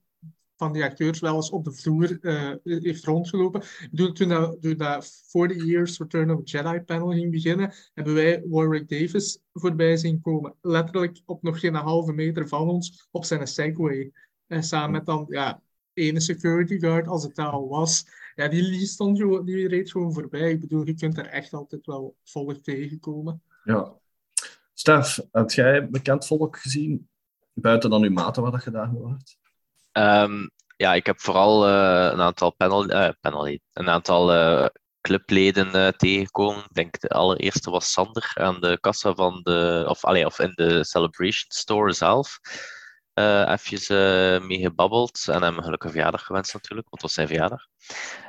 S3: van die acteurs wel eens op de vloer eh, heeft rondgelopen. Ik bedoel, toen dat, toen dat 40 Years Return of the Jedi panel ging beginnen, hebben wij Warwick Davis voorbij zien komen. Letterlijk op nog geen halve meter van ons, op zijn Segway. En samen met dan, ja, ene security guard, als het daar al was. Ja, die, die stond gewoon, die reed gewoon voorbij. Ik bedoel, je kunt er echt altijd wel volk tegenkomen.
S1: Ja. Stef, heb jij bekend volk gezien? Buiten dan uw maten waar dat je daar hoort?
S5: Ehm, ja, ik heb vooral eh, een aantal panel, eh, panelleden, een aantal eh, clubleden eh, tegengekomen. Ik denk de allereerste was Sander aan de kassa van de, of, allee, of in de Celebration Store zelf. Eh even eh, mee gebabbeld en hem een gelukkige verjaardag gewenst natuurlijk, want het was zijn verjaardag.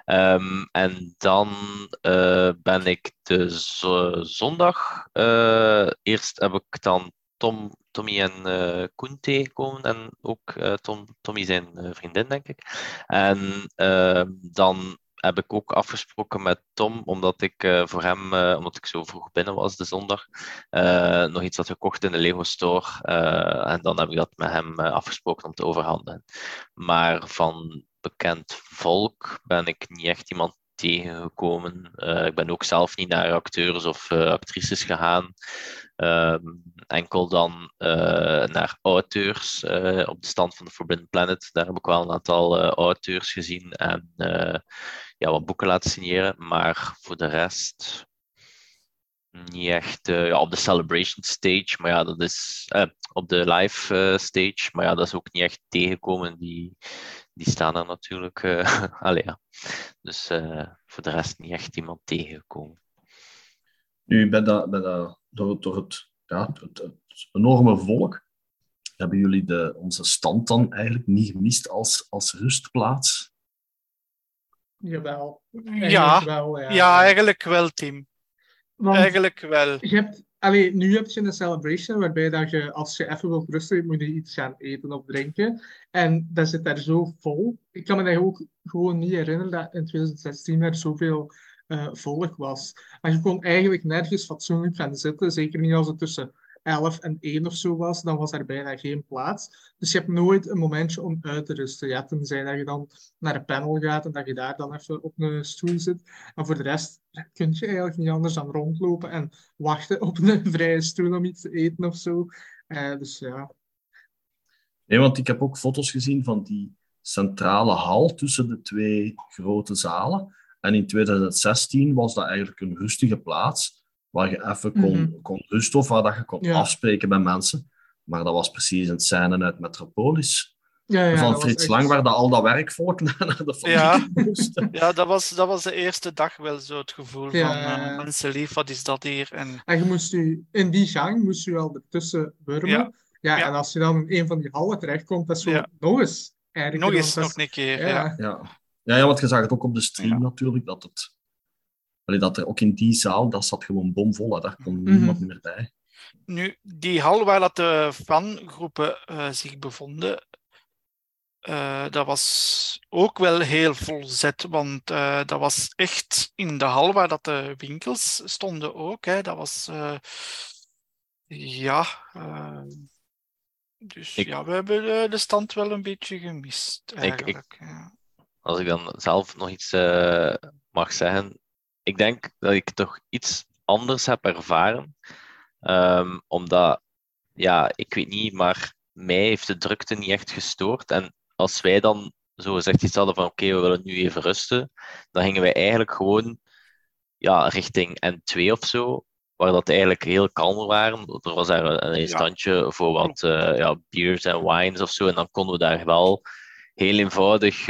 S5: Ehm, en dan eh, ben ik de zo- zondag, eerst heb ik dan Tom, Tommy en eh Koen tegengekomen en ook Tom, Tommy zijn vriendin, denk ik. En ehm, dan heb ik ook afgesproken met Tom, omdat ik eh, voor hem, eh, omdat ik zo vroeg binnen was de zondag, eh, nog iets had gekocht in de Lego Store. en dan heb ik dat met hem afgesproken om te overhandigen. Maar van bekend volk ben ik niet echt iemand tegengekomen. Ik ben ook zelf niet naar acteurs of actrices gegaan. Ehm, enkel dan naar auteurs op de stand van de Forbidden Planet. Daar heb ik wel een aantal auteurs gezien en ja, wat boeken laten signeren. Maar voor de rest niet echt eh, ja, op de celebration stage, maar ja, dat is eh, op de live eh, stage, maar ja, dat is ook niet echt tegenkomen. Die, die staan er natuurlijk. allee, ja. Dus voor de rest niet echt iemand tegengekomen.
S1: Nu, bij dat, bij dat, door, door het, ja, het, het enorme volk hebben jullie de, onze stand dan eigenlijk niet gemist als, als rustplaats?
S3: Jawel.
S2: Ja,
S3: Eigenlijk wel, ja.
S2: ja, eigenlijk wel, Tim.
S3: Want
S2: Eigenlijk wel.
S3: je hebt, allee, nu heb je een celebration waarbij dat je, als je even wilt rusten, moet je iets gaan eten of drinken. En dat zit daar zo vol. Ik kan me daar ook gewoon niet herinneren dat in 2016 er zoveel eh, volk was. Maar je kon eigenlijk nergens fatsoenlijk gaan zitten. Zeker niet als het tussen 11 en 1 of zo was. Dan was er bijna geen plaats. Dus je hebt nooit een momentje om uit te rusten. Ja, tenzij dat je dan naar een panel gaat en dat je daar dan even op een stoel zit. Maar voor de rest kun je eigenlijk niet anders dan rondlopen en wachten op een vrije stoel om iets te eten of zo. Eh, dus ja.
S1: Nee, want ik heb ook foto's gezien van die centrale hal tussen de twee grote zalen. En in 2016 was dat eigenlijk een rustige plaats waar je even kon,
S3: Mhm.
S1: kon rusten of waar dat je kon
S3: Ja.
S1: afspreken met mensen. Maar dat was precies een scène uit Metropolis.
S3: Ja, ja,
S1: van Frits
S3: echt-
S1: Lang, waar dat al dat werkvolk naar de fabriek
S2: Ja.
S1: moest.
S2: Ja, dat was, dat was de eerste dag wel zo het gevoel
S3: Ja,
S2: van eh, mensen lief, wat is dat hier? En
S3: En je moest u, in die gang moest je al ertussen wurmen.
S2: Ja.
S3: Ja,
S2: Ja.
S3: en als je dan in een van die hallen terechtkomt, dat is zo
S2: Ja.
S3: nog eens. Eigenlijk,
S2: nog eens, nog een keer.
S3: ja.
S2: Ja.
S1: Ja. Ja, ja, want je zag het ook op de stream
S2: Ja.
S1: natuurlijk, dat het... Allee, dat er ook in die zaal, dat zat gewoon bomvol. Hè. Daar kon
S3: Mhm.
S1: niemand meer bij.
S2: Nu, die hal waar dat de fangroepen eh, zich bevonden, eh, dat was ook wel heel volzet, want eh, dat was echt in de hal waar dat de winkels stonden ook. Hè. Dat was, eh, ja, dus
S5: Ik-
S2: ja, we hebben de, de stand wel een beetje gemist
S5: ik-
S2: eigenlijk. ja.
S5: Als ik dan zelf nog iets eh, mag zeggen, ik denk dat ik toch iets anders heb ervaren. Ehm, omdat, ja, ik weet niet, maar mij heeft de drukte niet echt gestoord. En als wij dan zo gezegd iets hadden van oké, we willen nu even rusten, dan gingen wij eigenlijk gewoon ja, richting N2 of zo, waar dat eigenlijk heel kalm waren. Er was daar een, een standje voor wat eh, ja, beers en wines of zo, en dan konden we daar wel heel eenvoudig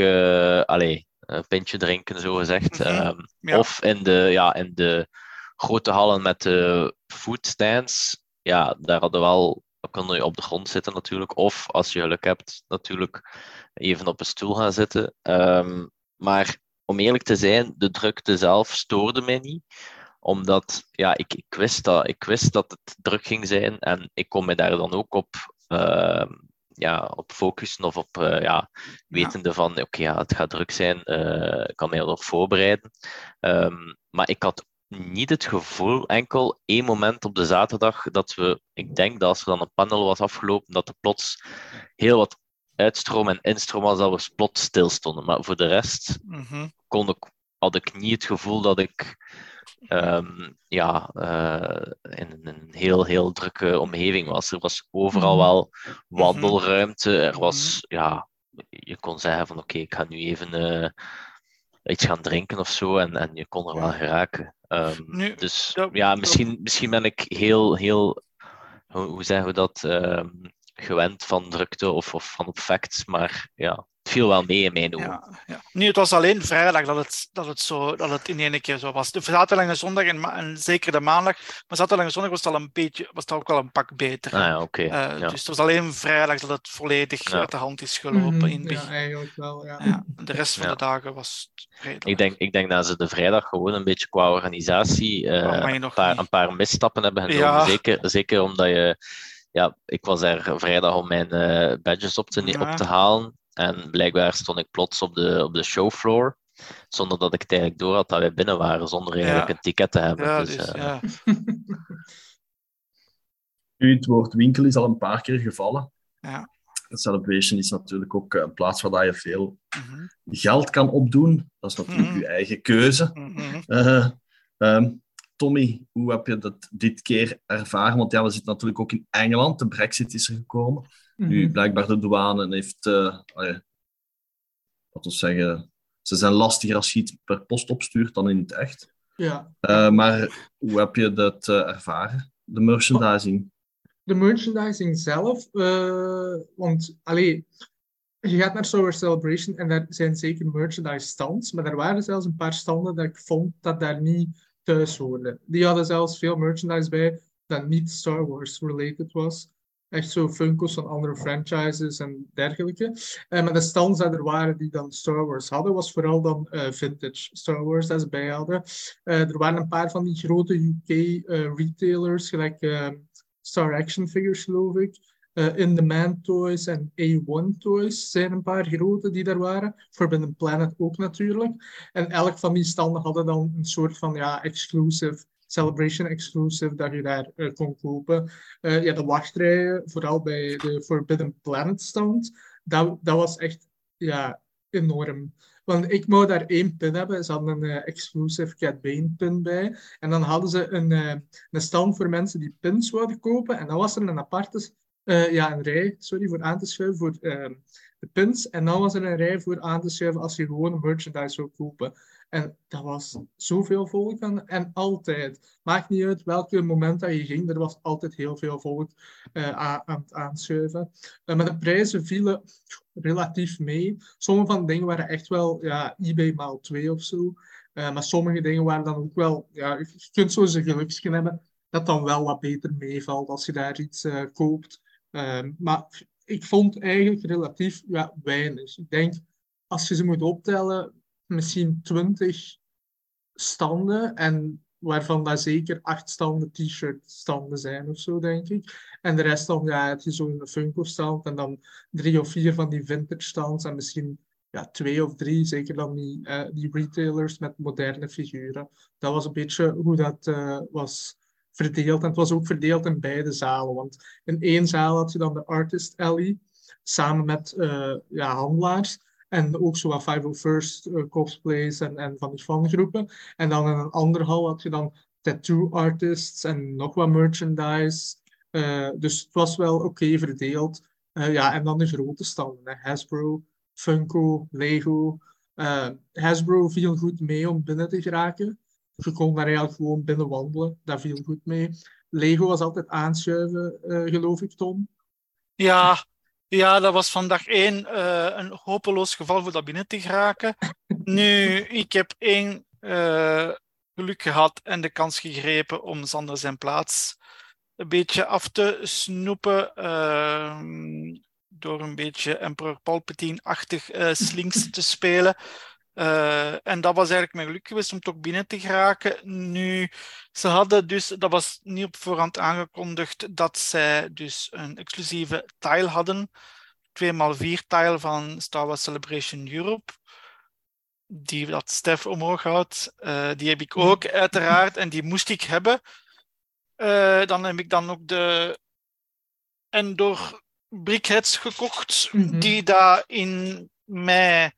S5: allee, een pintje drinken, zo gezegd.
S2: Mhm.
S5: Ehm,
S2: Ja.
S5: Of in de, ja, in de grote hallen met de foodstands, ja, daar hadden we wel, dan kon je op de grond zitten natuurlijk. Of als je geluk hebt, natuurlijk even op een stoel gaan zitten. Ehm, maar om eerlijk te zijn, de drukte zelf stoorde mij niet omdat ja, ik, ik, wist dat, ik wist dat het druk ging zijn en ik kon me daar dan ook op, ehm, ja, op focussen of op eh, ja, wetende van oké, ja, het gaat druk zijn, eh, ik kan mij erop voorbereiden. Ehm, maar ik had niet het gevoel, enkel één moment op de zaterdag, dat we, ik denk dat als er dan een panel was afgelopen, dat er plots heel wat uitstroom en instroom was, dat we plots stilstonden. Maar voor de rest
S2: Mhm.
S5: kon ik, had ik niet het gevoel dat ik ehm, ja, eh, in een heel, heel drukke omgeving was. Er was overal
S3: Mhm.
S5: wel wandelruimte. Er
S2: Mhm.
S5: was, ja, je kon zeggen van oké, ik ga nu even eh, iets gaan drinken of zo en, en je kon er wel geraken. Ehm,
S2: Nu,
S5: dus
S2: dat-
S5: ja,
S2: dat-
S5: misschien, misschien ben ik heel, heel, hoe, hoe zeggen we dat, ehm, gewend van drukte of, of van op facts, maar ja, het viel wel mee in mijn ogen.
S2: Ja, ja. Nu, het was alleen vrijdag dat het, dat het, zo, dat het in één keer zo was. De zaterdag en zondag en, zeker de maandag. Maar zaterdag en zondag was het al een beetje, was het ook wel een pak beter.
S5: Ah ja, oké.
S2: Eh,
S5: ja.
S2: Dus het was alleen vrijdag dat het volledig
S5: Ja.
S2: uit de hand is gelopen
S3: Mhm,
S2: in
S3: Ja, eigenlijk wel, ja.
S2: Ja, de rest van
S5: Ja.
S2: de dagen was het redelijk.
S5: Ik, denk, ik denk dat ze de vrijdag gewoon een beetje qua organisatie eh, een, paar, een paar misstappen hebben genomen.
S2: Ja.
S5: Zeker, zeker omdat je... Ja, ik was er vrijdag om mijn eh, badges op te, op te halen. En blijkbaar stond ik plots op de, op de showfloor. Zonder dat ik het eigenlijk door had dat wij binnen waren. Zonder eigenlijk
S2: Ja.
S5: een ticket te hebben.
S2: Ja,
S5: dus,
S2: dus,
S5: eh,
S2: ja.
S1: Nu, het woord winkel is al een paar keer gevallen.
S2: Ja.
S1: Celebration is natuurlijk ook eh, een plaats waar dat je veel
S2: Mhm,
S1: geld kan opdoen. Dat is natuurlijk
S2: Mhm.
S1: je eigen keuze.
S2: mhm.
S1: Eh, ehm, Tommy, hoe heb je dat dit keer ervaren? Want ja, we zitten natuurlijk ook in Engeland. De brexit is er gekomen. Nu,
S3: Mhm.
S1: blijkbaar de douane heeft... eh allee, laten we zeggen... Ze zijn lastiger als je iets per post opstuurt dan in het echt.
S3: Ja.
S1: Eh, maar hoe heb je dat eh, ervaren? De merchandising?
S3: De merchandising zelf, eh, want allee, je gaat naar Star Wars Celebration en daar zijn zeker merchandise stands, maar er waren zelfs een paar standen dat ik vond dat daar niet thuis hoorden. Die hadden zelfs veel merchandise bij dat niet Star Wars related was. Echt zo Funko's van andere franchises en dergelijke. Eh, maar de stands die er waren die dan Star Wars hadden, was vooral dan eh, vintage Star Wars dat ze bij hadden. Eh, er waren een paar van die grote UK-retailers, gelijk eh, Star Action Figures, geloof ik. In The Man Toys en A1 Toys zijn een paar grote die daar waren. Forbidden Planet ook natuurlijk. En elk van die standen hadden dan een soort van ja, exclusive, celebration exclusive, dat je daar eh, kon kopen. Eh, ja, de wachtrijen, vooral bij de Forbidden Planet stand, dat, dat was echt ja, enorm. Want ik wou daar één pin hebben. Ze hadden een eh, exclusive Cat pin bij. En dan hadden ze een, een stand voor mensen die pins wilden kopen. En dan was er een aparte ja, een rij sorry, voor aan te schuiven voor eh, de pins. En dan was er een rij voor aan te schuiven als je gewoon merchandise wil kopen. En dat was zoveel volk en altijd. Maakt niet uit welke moment dat je ging, er was altijd heel veel volk eh, aan, aan het aanschuiven. Eh, maar de prijzen vielen relatief mee. Sommige van de dingen waren echt wel ja, eBay maal 2 of zo. Eh, maar sommige dingen waren dan ook wel, ja, je kunt zo eens een geluksje hebben dat dan wel wat beter meevalt als je daar iets koopt. Maar ik vond eigenlijk relatief ja, weinig. Ik denk, als je ze moet optellen, misschien 20 standen. En waarvan dat zeker acht standen t-shirt standen zijn of zo, denk ik. En de rest dan, ja, heb je zo een Funko-stand. En dan drie of vier van die vintage stands. En misschien ja, twee of drie, zeker dan die, eh, die retailers met moderne figuren. Dat was een beetje hoe dat eh, was verdeeld. En het was ook verdeeld in beide zalen. Want in één zaal had je dan de Artist Alley, samen met eh, ja, handelaars. En ook zo wat 501st uh, cosplays en, en van die fangroepen. En dan in een andere hal had je dan tattoo artists en nog wat merchandise. Eh, dus het was wel oké verdeeld. Eh, ja, en dan de grote standen. Hè. Hasbro, Funko, Lego. Eh, Hasbro viel goed mee om binnen te geraken. Je kon daar eigenlijk gewoon binnen wandelen. Dat viel goed mee. Lego was altijd aanschuiven, geloof ik, Tom.
S2: Ja, ja, dat was van dag één eh, een hopeloos geval voor dat binnen te geraken. Nu, ik heb één eh, geluk gehad en de kans gegrepen om Sander zijn plaats een beetje af te snoepen. ehm, door een beetje Emperor Palpatine-achtig eh, slinks te spelen. Eh, en dat was eigenlijk mijn geluk geweest om toch binnen te geraken. Nu, ze hadden dus, dat was niet op voorhand aangekondigd, dat zij dus een exclusieve tile hadden. 2x4 tile van Star Wars Celebration Europe. Die dat Stef omhoog houdt. Eh, die heb ik ook uiteraard en die moest ik hebben. Eh, dan heb ik dan ook de Endor Brickheads gekocht.
S3: Mhm.
S2: Die daar in mei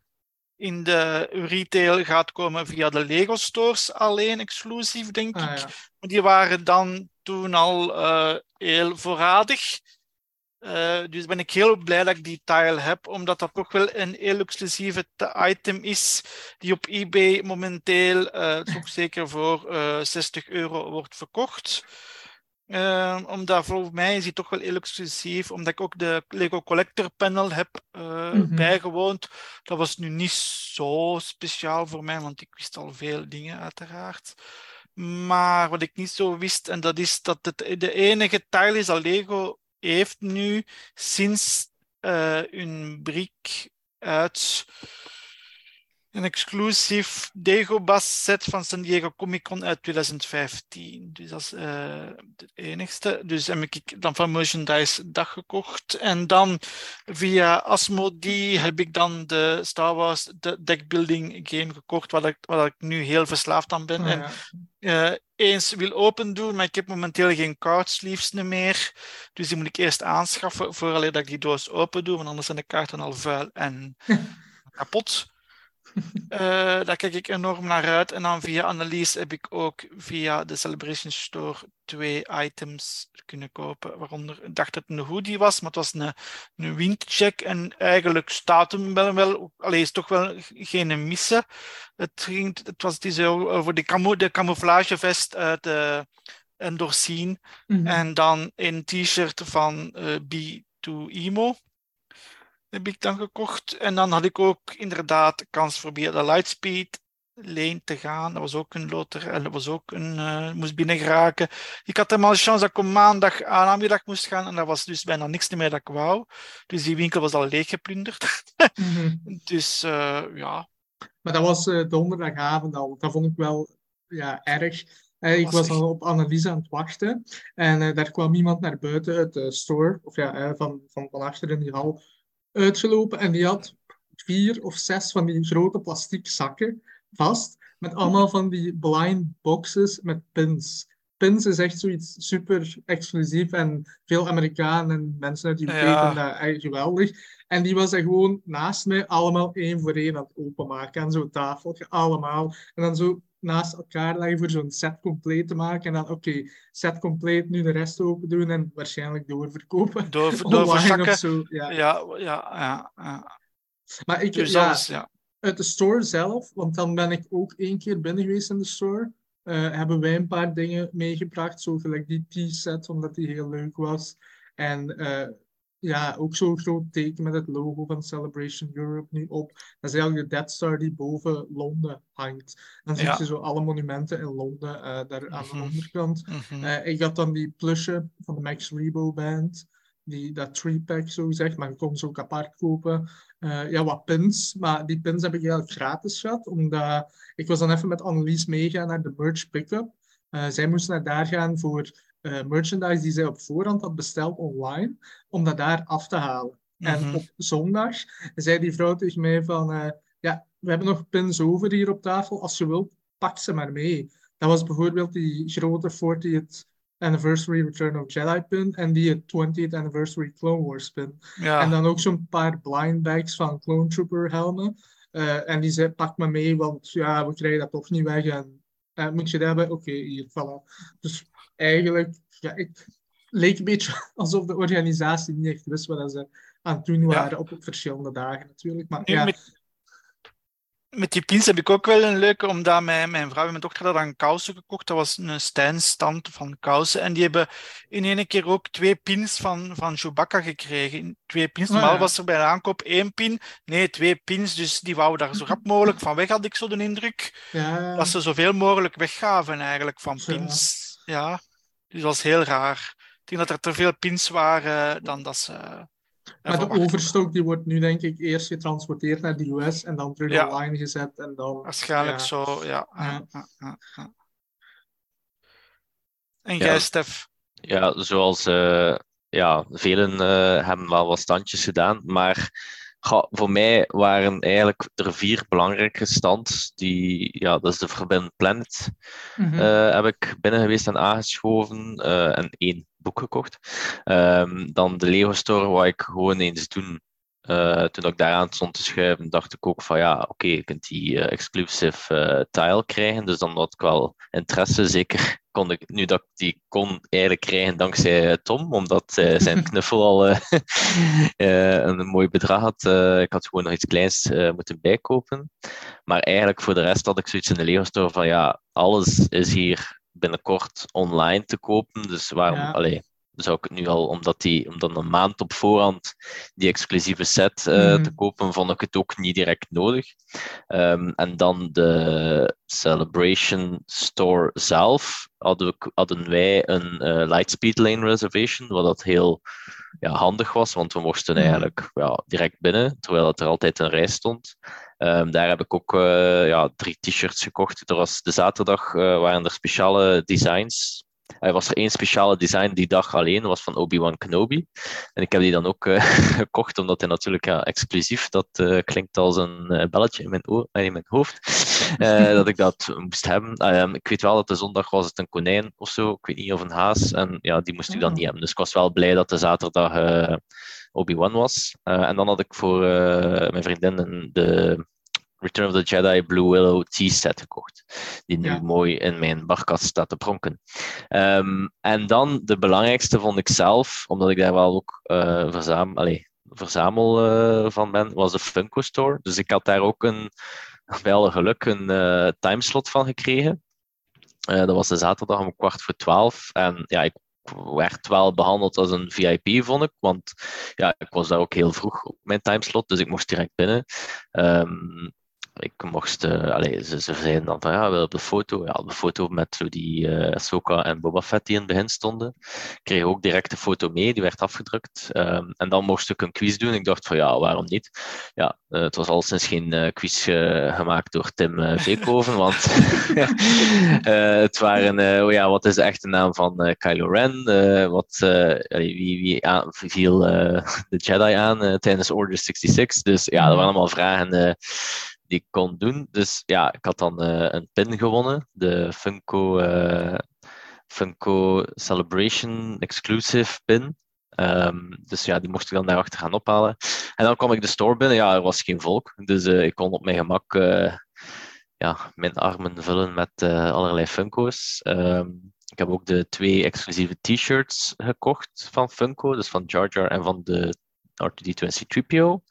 S2: in de retail gaat komen via de Lego stores alleen exclusief, denk
S3: Ah,
S2: ik.
S3: ja.
S2: Maar Die waren dan toen al eh, heel voorradig. Eh, dus ben ik heel blij dat ik die tile heb, omdat dat toch wel een heel exclusieve te- item is, die op eBay momenteel toch zeker voor eh 60 euro wordt verkocht. Uh, omdat voor mij is die toch wel heel exclusief, omdat ik ook de Lego Collector Panel heb uh, mm -hmm. bijgewoond. Dat was nu niet zo speciaal voor mij, want ik wist al veel dingen uiteraard. Maar wat ik niet zo wist, en dat is dat het de enige tile is dat Lego heeft nu sinds uh, hun briek uit een exclusief Dagobah set van San Diego Comic Con uit 2015. Dus dat is uh, de enigste. Dus heb ik dan van Merchandise dag gekocht. En dan via Asmodee heb ik dan de Star Wars de deckbuilding game gekocht, waar ik, waar ik nu heel verslaafd aan ben. Oh, ja. En, uh, eens wil open doen, maar ik heb momenteel geen card sleeves meer. Dus die moet ik eerst aanschaffen voordat ik die doos open doe, want anders zijn de kaarten al vuil en kapot. Uh, daar kijk ik enorm naar uit. En dan via Analyse heb ik ook via de Celebration Store twee items kunnen kopen. Waaronder, ik dacht dat het een hoodie was, maar het was een, een windcheck. En eigenlijk staat hem wel, wel alleen is toch wel geen missen. Het, ging, het was die zo over de, camo, de camouflagevest uit Endorsine. Mm -hmm. En dan een t-shirt van uh, B2 Emo heb ik dan gekocht. En dan had ik ook inderdaad kans voor via de Lightspeed lane te gaan. Dat was ook een loter en dat was ook een, uh, moest binnen geraken. Ik had helemaal de chance dat ik op maandag aan namiddag moest gaan en dat was dus bijna niks meer dat ik wou. Dus die winkel was al leeggeplunderd. mm -hmm. Dus uh, ja.
S3: Maar dat was uh, donderdagavond al. Dat vond ik wel ja, erg. ik was, was al op analyse aan het wachten en daar kwam iemand naar buiten uit de store, of ja, van, van, van achter in die hal uitgelopen en die had vier of zes van die grote plastic zakken vast, met allemaal van die blind boxes met pins. Pins is echt zoiets super exclusief en veel Amerikanen en mensen uit die UK ja. dat echt geweldig. En die was er gewoon naast mij allemaal één voor één aan het openmaken. En zo'n tafeltje, allemaal. En dan zo naast elkaar leggen voor zo'n set compleet te maken. En dan, oké, okay, set compleet, nu de rest open doen en waarschijnlijk doorverkopen.
S2: Door, doorverzakken. Of zo. Ja. Ja, ja, ja, ja.
S3: Maar ik, dus ja, uit de store zelf, want dan ben ik ook één keer binnen geweest in de store, uh, hebben wij een paar dingen meegebracht, zo gelijk die T-set, omdat die heel leuk was. En uh, ja, ook zo'n groot teken met het logo van Celebration Europe nu op. Dat is eigenlijk de Dead Star die boven Londen hangt. Dan zie je zo alle monumenten in Londen uh, daar aan de
S2: Mhm.
S3: onderkant.
S2: Mhm.
S3: Eh, ik had dan die plusje van de Max Rebo Band. Die, dat three-pack, zo gezegd. Maar je kon ze ook apart kopen. Eh, ja, wat pins. Maar die pins heb ik eigenlijk gratis gehad. Omdat ik was dan even met Annelies meegaan naar de merch pick-up. Eh, zij moesten naar daar gaan voor eh, merchandise die zij op voorhand had besteld online. Om dat daar af te halen. En
S2: Mhm.
S3: op zondag zei die vrouw tegen mij van... eh, ja, we hebben nog pins over hier op tafel. Als je wilt, pak ze maar mee. Dat was bijvoorbeeld die grote 40th Anniversary Return of Jedi pin en die 20th Anniversary Clone Wars pin.
S2: Ja.
S3: En dan ook zo'n paar blind bags van Clone Trooper helmen. Eh, en die zei, pak maar mee, want ja, we krijgen dat toch niet weg. En moet je dat hebben? Oké, hier, voilà. Dus eigenlijk, ja, ik leek een beetje alsof de organisatie niet echt wist wat ze aan het doen waren op verschillende dagen natuurlijk. Maar
S2: Nu,
S3: ja,
S2: met, met die pins heb ik ook wel een leuke, omdat mijn, mijn vrouw en mijn dochter hadden kousen gekocht. Dat was een Stijn-stand van kousen. En die hebben in één keer ook twee pins van, van Chewbacca gekregen. Twee pins.
S3: Oh,
S2: Normaal
S3: ja.
S2: was er bij de aankoop één pin. Nee, twee pins. Dus die wouden daar zo rap mogelijk van weg, had ik zo de indruk.
S3: ja,
S2: Dat ze zoveel mogelijk weggaven eigenlijk van pins. Ja, dus dat was heel raar. Ik denk dat er te veel pins waren dan dat ze...
S3: Maar de overstok die wordt nu denk ik eerst getransporteerd naar de US en dan terug
S2: Ja.
S3: online gezet en dan...
S2: Waarschijnlijk
S3: ja.
S2: zo, ja.
S3: Ja.
S2: En jij, Stef?
S5: Ja, zoals eh, ja, velen eh, hebben wel wat standjes gedaan, maar voor mij waren eigenlijk er vier belangrijke stands. Die, ja, dat is de Forbidden Planet,
S3: Mhm.
S5: eh, heb ik binnen geweest en aangeschoven eh, en één boek gekocht. Ehm, dan de Lego Store, wou ik gewoon eens doen. Eh, toen ik daaraan stond te schuiven, dacht ik ook van ja, oké, je kunt die eh, exclusive eh, tile krijgen. Dus dan had ik wel interesse. Zeker kon ik, nu dat ik die kon eigenlijk krijgen dankzij Tom, omdat zijn knuffel al een mooi bedrag had. Ik had gewoon nog iets kleins moeten bijkopen. Maar eigenlijk voor de rest had ik zoiets in de Lego Store van ja, alles is hier binnenkort online te kopen. Dus waarom,
S3: Ja.
S5: allee, zou ik het nu al, omdat, die, omdat een maand op voorhand die exclusieve set eh,
S3: Mhm.
S5: te kopen, vond ik het ook niet direct nodig. Ehm, en dan de Celebration Store zelf hadden, we, hadden wij een eh, Lightspeed Lane reservation, wat dat heel ja, handig was, want we mochten
S3: Mhm.
S5: eigenlijk ja, direct binnen, terwijl dat er altijd een rij stond. Ehm, daar heb ik ook eh, ja, drie t-shirts gekocht. Er was de zaterdag waren er speciale designs. Er was er één speciale design die dag alleen, was van Obi-Wan Kenobi. En ik heb die dan ook eh, gekocht, omdat hij natuurlijk ja, exclusief, dat eh, klinkt als een eh, belletje in mijn, oor, eh, in mijn hoofd, eh, dat ik dat moest hebben. Ehm, ik weet wel dat de zondag was het een konijn of zo, ik weet niet, of een haas. En ja, die moest ik dan
S3: Oh.
S5: niet hebben. Dus ik was wel blij dat de zaterdag eh, Obi-Wan was. Eh, en dan had ik voor eh, mijn vriendin de Return of the Jedi Blue Willow tea set gekocht. Die nu
S3: Ja.
S5: mooi in mijn barkast staat te pronken. Ehm, en dan de belangrijkste vond ik zelf, omdat ik daar wel ook eh verzamel, verzamel eh, van ben, was de Funko Store. Dus ik had daar ook een, bij alle geluk een eh, timeslot van gekregen. Dat was de zaterdag om kwart voor twaalf. En ja, ik werd wel behandeld als een VIP, vond ik. Want ja, ik was daar ook heel vroeg op mijn timeslot, dus ik mocht direct binnen. Ehm, ik mocht, eh, allee, ze, ze zeiden dan van ja, wil op de foto. Ja, de foto met zo die eh Ahsoka en Boba Fett die in het begin stonden. Ik kreeg ook direct de foto mee, die werd afgedrukt. Ehm, en dan mocht ik een quiz doen. Ik dacht van ja, waarom niet? Ja, eh, het was al sinds geen quiz gemaakt door Tim uh, Beekhoven, want het waren, oh ja, wat is de echte naam van Kylo Ren? Wat, wie, wie aan, viel de Jedi aan tijdens Order 66? Dus ja, dat waren allemaal vragen die ik kon doen. Dus ja, ik had dan eh, een pin gewonnen, de Funko, eh, Funko Celebration Exclusive pin. Ehm, dus ja, die mocht ik dan daarachter gaan ophalen. En dan kwam ik de store binnen. Ja, er was geen volk. Dus eh, ik kon op mijn gemak ja, mijn armen vullen met allerlei Funko's. Ehm, ik heb ook de twee exclusieve t-shirts gekocht van Funko. Dus van Jar Jar en van de R2D2 en C-3PO.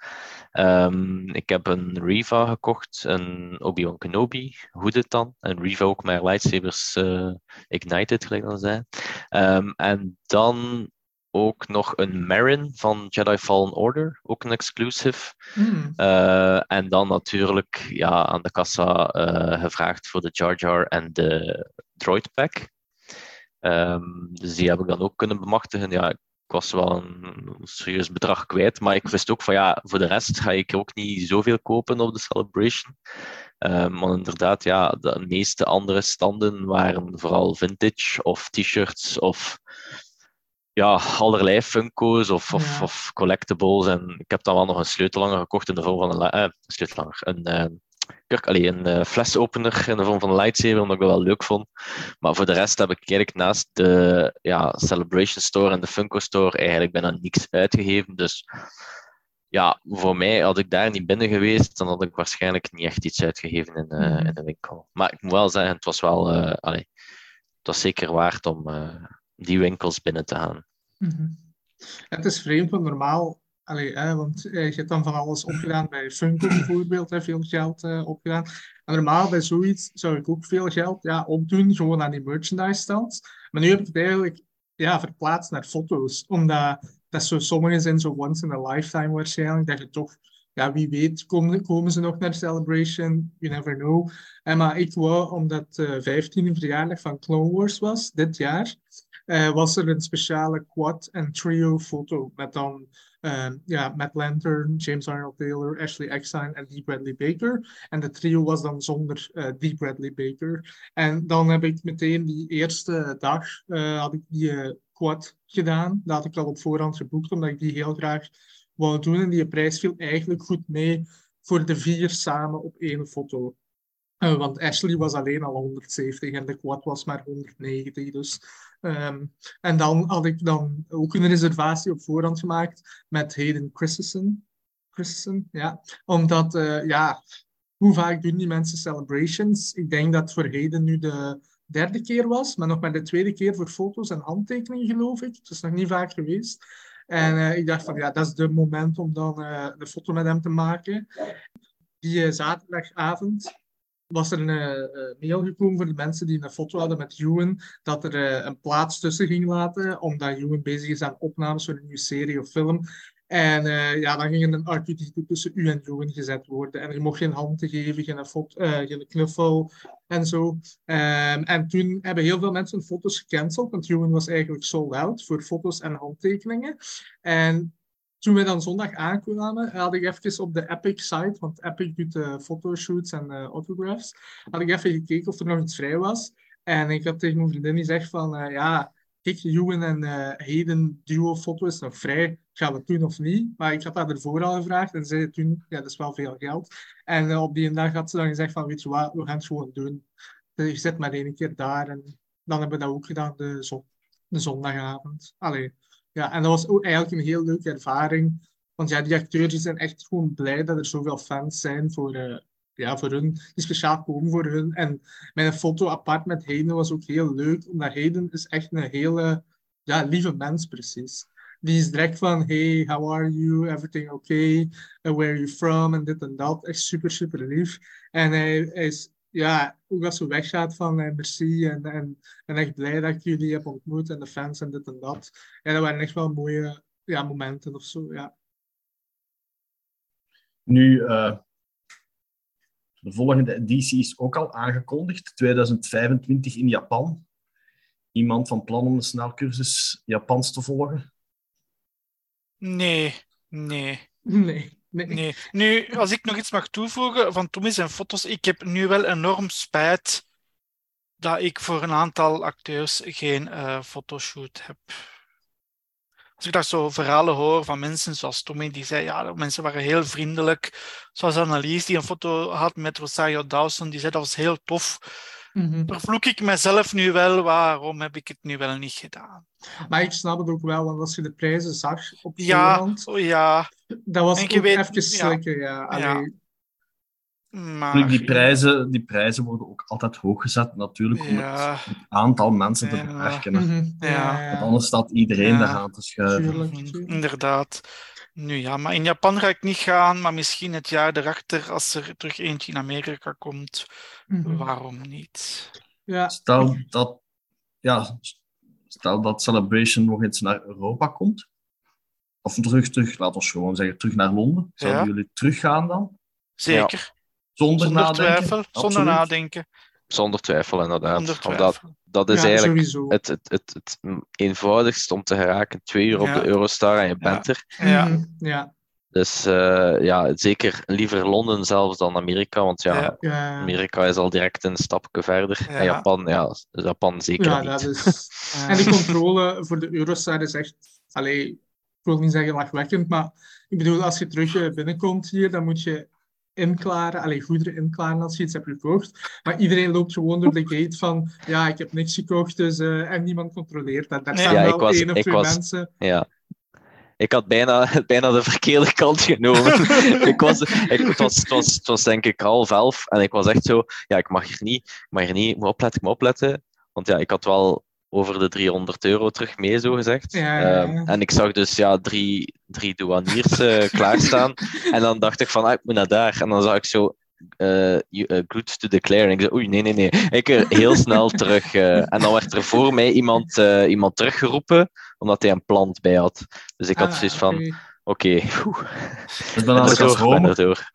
S5: Ehm, ik heb een Riva gekocht, een Obi-Wan Kenobi, hoe dit dan? Een Riva ook met lightsabers eh, ignited, gelijk dat zei. Um, en dan ook nog een Marin van Jedi Fallen Order, ook een exclusive.
S3: Hmm.
S5: Uh, en dan natuurlijk ja, aan de kassa uh, gevraagd voor de Jar Jar en de Droid Pack. Um, dus die heb ik dan ook kunnen bemachtigen. Ja, ik was wel een serieus bedrag kwijt, maar ik wist ook van ja, voor de rest ga ik ook niet zoveel kopen op de Celebration. Um, want inderdaad, ja, de meeste andere standen waren vooral vintage of t-shirts of ja, allerlei Funko's of, of,
S3: Ja.
S5: of collectibles. En ik heb dan wel nog een sleutellanger gekocht in de vorm van een, eh, sleutellanger, een, eh, kurk, allee, een eh, flesopener in de vorm van een lightsaber, omdat ik dat wel leuk vond. Maar voor de rest heb ik eigenlijk naast de ja, Celebration Store en de Funko Store eigenlijk bijna niks uitgegeven. Dus ja, voor mij, had ik daar niet binnen geweest, dan had ik waarschijnlijk niet echt iets uitgegeven in, eh,
S3: Mhm.
S5: in de winkel. Maar ik moet wel zeggen, het was wel, allee, het was zeker waard om die winkels binnen te gaan.
S3: Mhm. Het is vreemd, want normaal, allee, want eh, je hebt dan van alles opgedaan bij Funko bijvoorbeeld, hè, veel geld eh, opgedaan. Normaal bij zoiets zou ik ook veel geld ja, opdoen, gewoon aan die merchandise stands. Maar nu heb ik het eigenlijk ja, verplaatst naar foto's, omdat dat zo, sommige zijn zo once in a lifetime waarschijnlijk, dat je toch, ja, wie weet, komen, komen ze nog naar Celebration, you never know. En maar ik wou, omdat de 15e verjaardag van Clone Wars was, dit jaar, eh, was er een speciale quad en trio foto met dan eh, ja, Matt Lantern, James Arnold Taylor, Ashley Eckstein en Dee Bradley Baker. En de trio was dan zonder eh Dee Bradley Baker. En dan heb ik meteen die eerste dag eh, had ik die eh, quad gedaan. Dat had ik al op voorhand geboekt, omdat ik die heel graag wou doen. En die prijs viel eigenlijk goed mee voor de vier samen op één foto. Uh, want Ashley was alleen al 170 en de quad was maar 190. Dus, um, en dan had ik dan ook een reservatie op voorhand gemaakt met Hayden Christensen. Christensen ja. Omdat, uh, ja, hoe vaak doen die mensen celebrations? Ik denk dat voor Hayden nu de derde keer was, maar nog maar de tweede keer voor foto's en handtekeningen, geloof ik. Het is nog niet vaak geweest. En uh, ik dacht van, ja, dat is de moment om dan uh, de foto met hem te maken. Die zaterdagavond was er een uh, mail gekomen voor de mensen die een foto hadden met Ewan, dat er uh, een plaats tussen ging laten, omdat Ewan bezig is aan opnames voor een nieuwe serie of film. En ja, dan ging er een R2-D2 tussen u en Ewan gezet worden. En je mocht geen handen geven, geen, foto, knuffel en zo. Um, en toen hebben heel veel mensen foto's gecanceld, want Ewan was eigenlijk sold out voor foto's en handtekeningen. En toen we dan zondag aankwamen, had ik even op de Epic site, want Epic doet uh, fotoshoots en uh, autographs, had ik even gekeken of er nog iets vrij was. En ik had tegen mijn vriendin gezegd van, uh, ja, kijk, Ewan en Hayden duo foto is nog vrij, gaan we het doen of niet? Maar ik had haar ervoor al gevraagd en zei toen, ja, dat is wel veel geld. En op die dag had ze dan gezegd van, weet je wat, we gaan het gewoon doen. Dus je zit maar één keer daar en dan hebben we dat ook gedaan de, de zondagavond. Allee. Ja, en dat was ook eigenlijk een heel leuke ervaring. Want ja, die acteurs zijn echt gewoon blij dat er zoveel fans zijn voor, uh, ja, voor hun, die speciaal komen voor hun. En mijn foto apart met Hayden was ook heel leuk, omdat Hayden is echt een hele ja, lieve mens precies. Die is direct van, hey, how are you? Everything okay? Where are you from? En dit en dat. Echt super, super lief. En hij is ja, ook als ze weggaat van eh, merci en, en, en echt blij dat ik jullie heb ontmoet en de fans en dit en dat. Ja, dat waren echt wel mooie ja, momenten of zo, ja.
S1: Nu, uh, de volgende editie is ook al aangekondigd, 2025 in Japan. Iemand van plan om een snelcursus Japans te volgen?
S2: Nee, nee.
S3: Nee.
S2: Nee. nee. Nu, als ik nog iets mag toevoegen van Tommy's en foto's, ik heb nu wel enorm spijt dat ik voor een aantal acteurs geen uh, fotoshoot heb. Als ik daar zo verhalen hoor van mensen zoals Tommy, die zei, ja, mensen waren heel vriendelijk. Zoals Annelies, die een foto had met Rosario Dawson, die zei, dat was heel tof. Mm Vervloek ik mezelf nu wel, waarom heb ik het nu wel niet gedaan?
S3: Maar ik snap het ook wel, want als je de prijzen zag op
S2: ja, oh ja.
S3: Dat was ook weet, even slikken, ja. ja.
S2: Maar,
S1: die, prijzen, die prijzen worden ook altijd hoog gezet, natuurlijk, om
S2: ja.
S1: het, aantal mensen te beperken.
S2: Mm -hmm. ja.
S1: Want anders staat iedereen daar aan te schuiven.
S3: Tuurlijk, tuurlijk.
S2: Inderdaad. Nu ja, maar in Japan ga ik niet gaan, maar misschien het jaar erachter, als er terug eentje in Amerika komt, mm -hmm. waarom niet?
S3: Ja.
S1: Stel dat, ja, stel dat Celebration nog eens naar Europa komt, of terug, terug, laten we gewoon zeggen, terug naar Londen. Zouden
S2: Ja.
S1: jullie teruggaan dan?
S2: Zeker.
S1: Zonder,
S2: Zonder
S1: nadenken?
S2: twijfel. Zonder nadenken.
S5: Zonder twijfel, inderdaad.
S2: Zonder
S5: Omdat
S2: twijfel.
S5: dat is
S3: ja,
S5: eigenlijk het, het, het, het eenvoudigst om te geraken. Twee uur op
S2: Ja.
S5: de Eurostar en je bent er.
S2: Ja.
S3: Mhm, ja.
S5: Dus eh, ja, zeker liever Londen zelfs dan Amerika. Want ja,
S2: Ja.
S3: Ja.
S5: Amerika is al direct een stapje verder.
S2: Ja.
S5: En Japan, ja, Japan zeker
S3: Ja,
S5: niet.
S3: dat is... En de controle voor de Eurostar is echt... Allee, ik wil niet zeggen lachwekkend, maar ik bedoel, als je terug eh, binnenkomt hier, dan moet je inklaren, allee, goederen inklaren als je iets hebt gekocht. Maar iedereen loopt gewoon door de gate van, ja, ik heb niks gekocht, dus... eh, en niemand controleert dat. Daar
S2: Nee.
S3: staan
S5: Ja,
S3: wel
S5: was-
S3: één of
S5: ik
S3: twee
S5: was-
S3: mensen.
S5: Ja. Ik had bijna, bijna de verkeerde kant genomen. ik was, ik, het, was, het, was, het was denk ik half elf en ik was echt zo, ja, ik mag hier niet, ik mag hier niet, ik moet opletten, ik moet opletten. Want ja, ik had wel over de 300 euro terug mee, zo gezegd.
S3: Ja, ja, ja.
S5: Ehm, en ik zag dus ja, drie, drie douaniers eh, klaarstaan. En dan dacht ik van, ah, ik moet naar daar. En dan zag ik zo, eh you- eh, goods to declare. En ik zei, oei, nee, nee, nee. Ik eh, heel snel terug. eh, en dan werd er voor mij iemand, eh, iemand teruggeroepen, omdat hij een plant bij had. Dus ik had
S3: Ah,
S5: zoiets van.
S3: Oké,
S5: oeh,
S1: Dus ben
S5: ben
S1: als,
S5: er
S1: Homer,
S5: er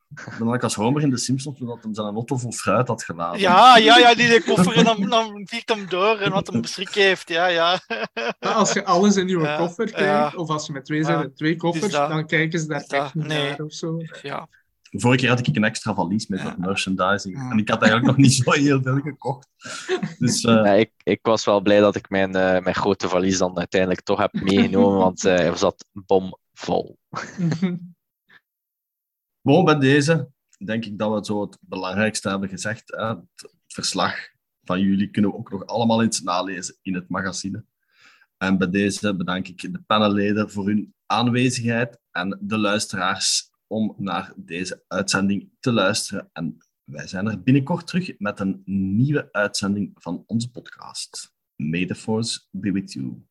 S1: ik als Homer in de Simpsons, toen dat hem zijn auto vol fruit had geladen.
S2: Ja, ja, ja, die de koffer en dan, dan vliegt hem door en wat hem schrik heeft. Ja, ja.
S3: Maar als je alles in je
S2: Ja,
S3: koffer
S2: ja.
S3: krijgt, of als je met twee zijn
S2: Ja,
S3: twee koffers,
S2: dat.
S3: dan kijken ze daar echt niet
S2: Nee.
S3: naar of zo.
S2: ja.
S1: Vorige keer had ik een extra valies met
S2: Ja.
S1: dat merchandising.
S2: Ja.
S1: En ik had eigenlijk nog niet zo heel veel gekocht. Dus eh,
S5: Ja, ik, ik was wel blij dat ik mijn, eh, mijn grote valies dan uiteindelijk toch heb meegenomen, want eh, hij zat
S1: Gewoon bij deze denk ik dat we zo het belangrijkste hebben gezegd. Het verslag van jullie kunnen we ook nog allemaal eens nalezen in het magazine. En bij deze bedank ik de panelleden voor hun aanwezigheid en de luisteraars om naar deze uitzending te luisteren. En wij zijn er binnenkort terug met een nieuwe uitzending van onze podcast. May the Force be with you.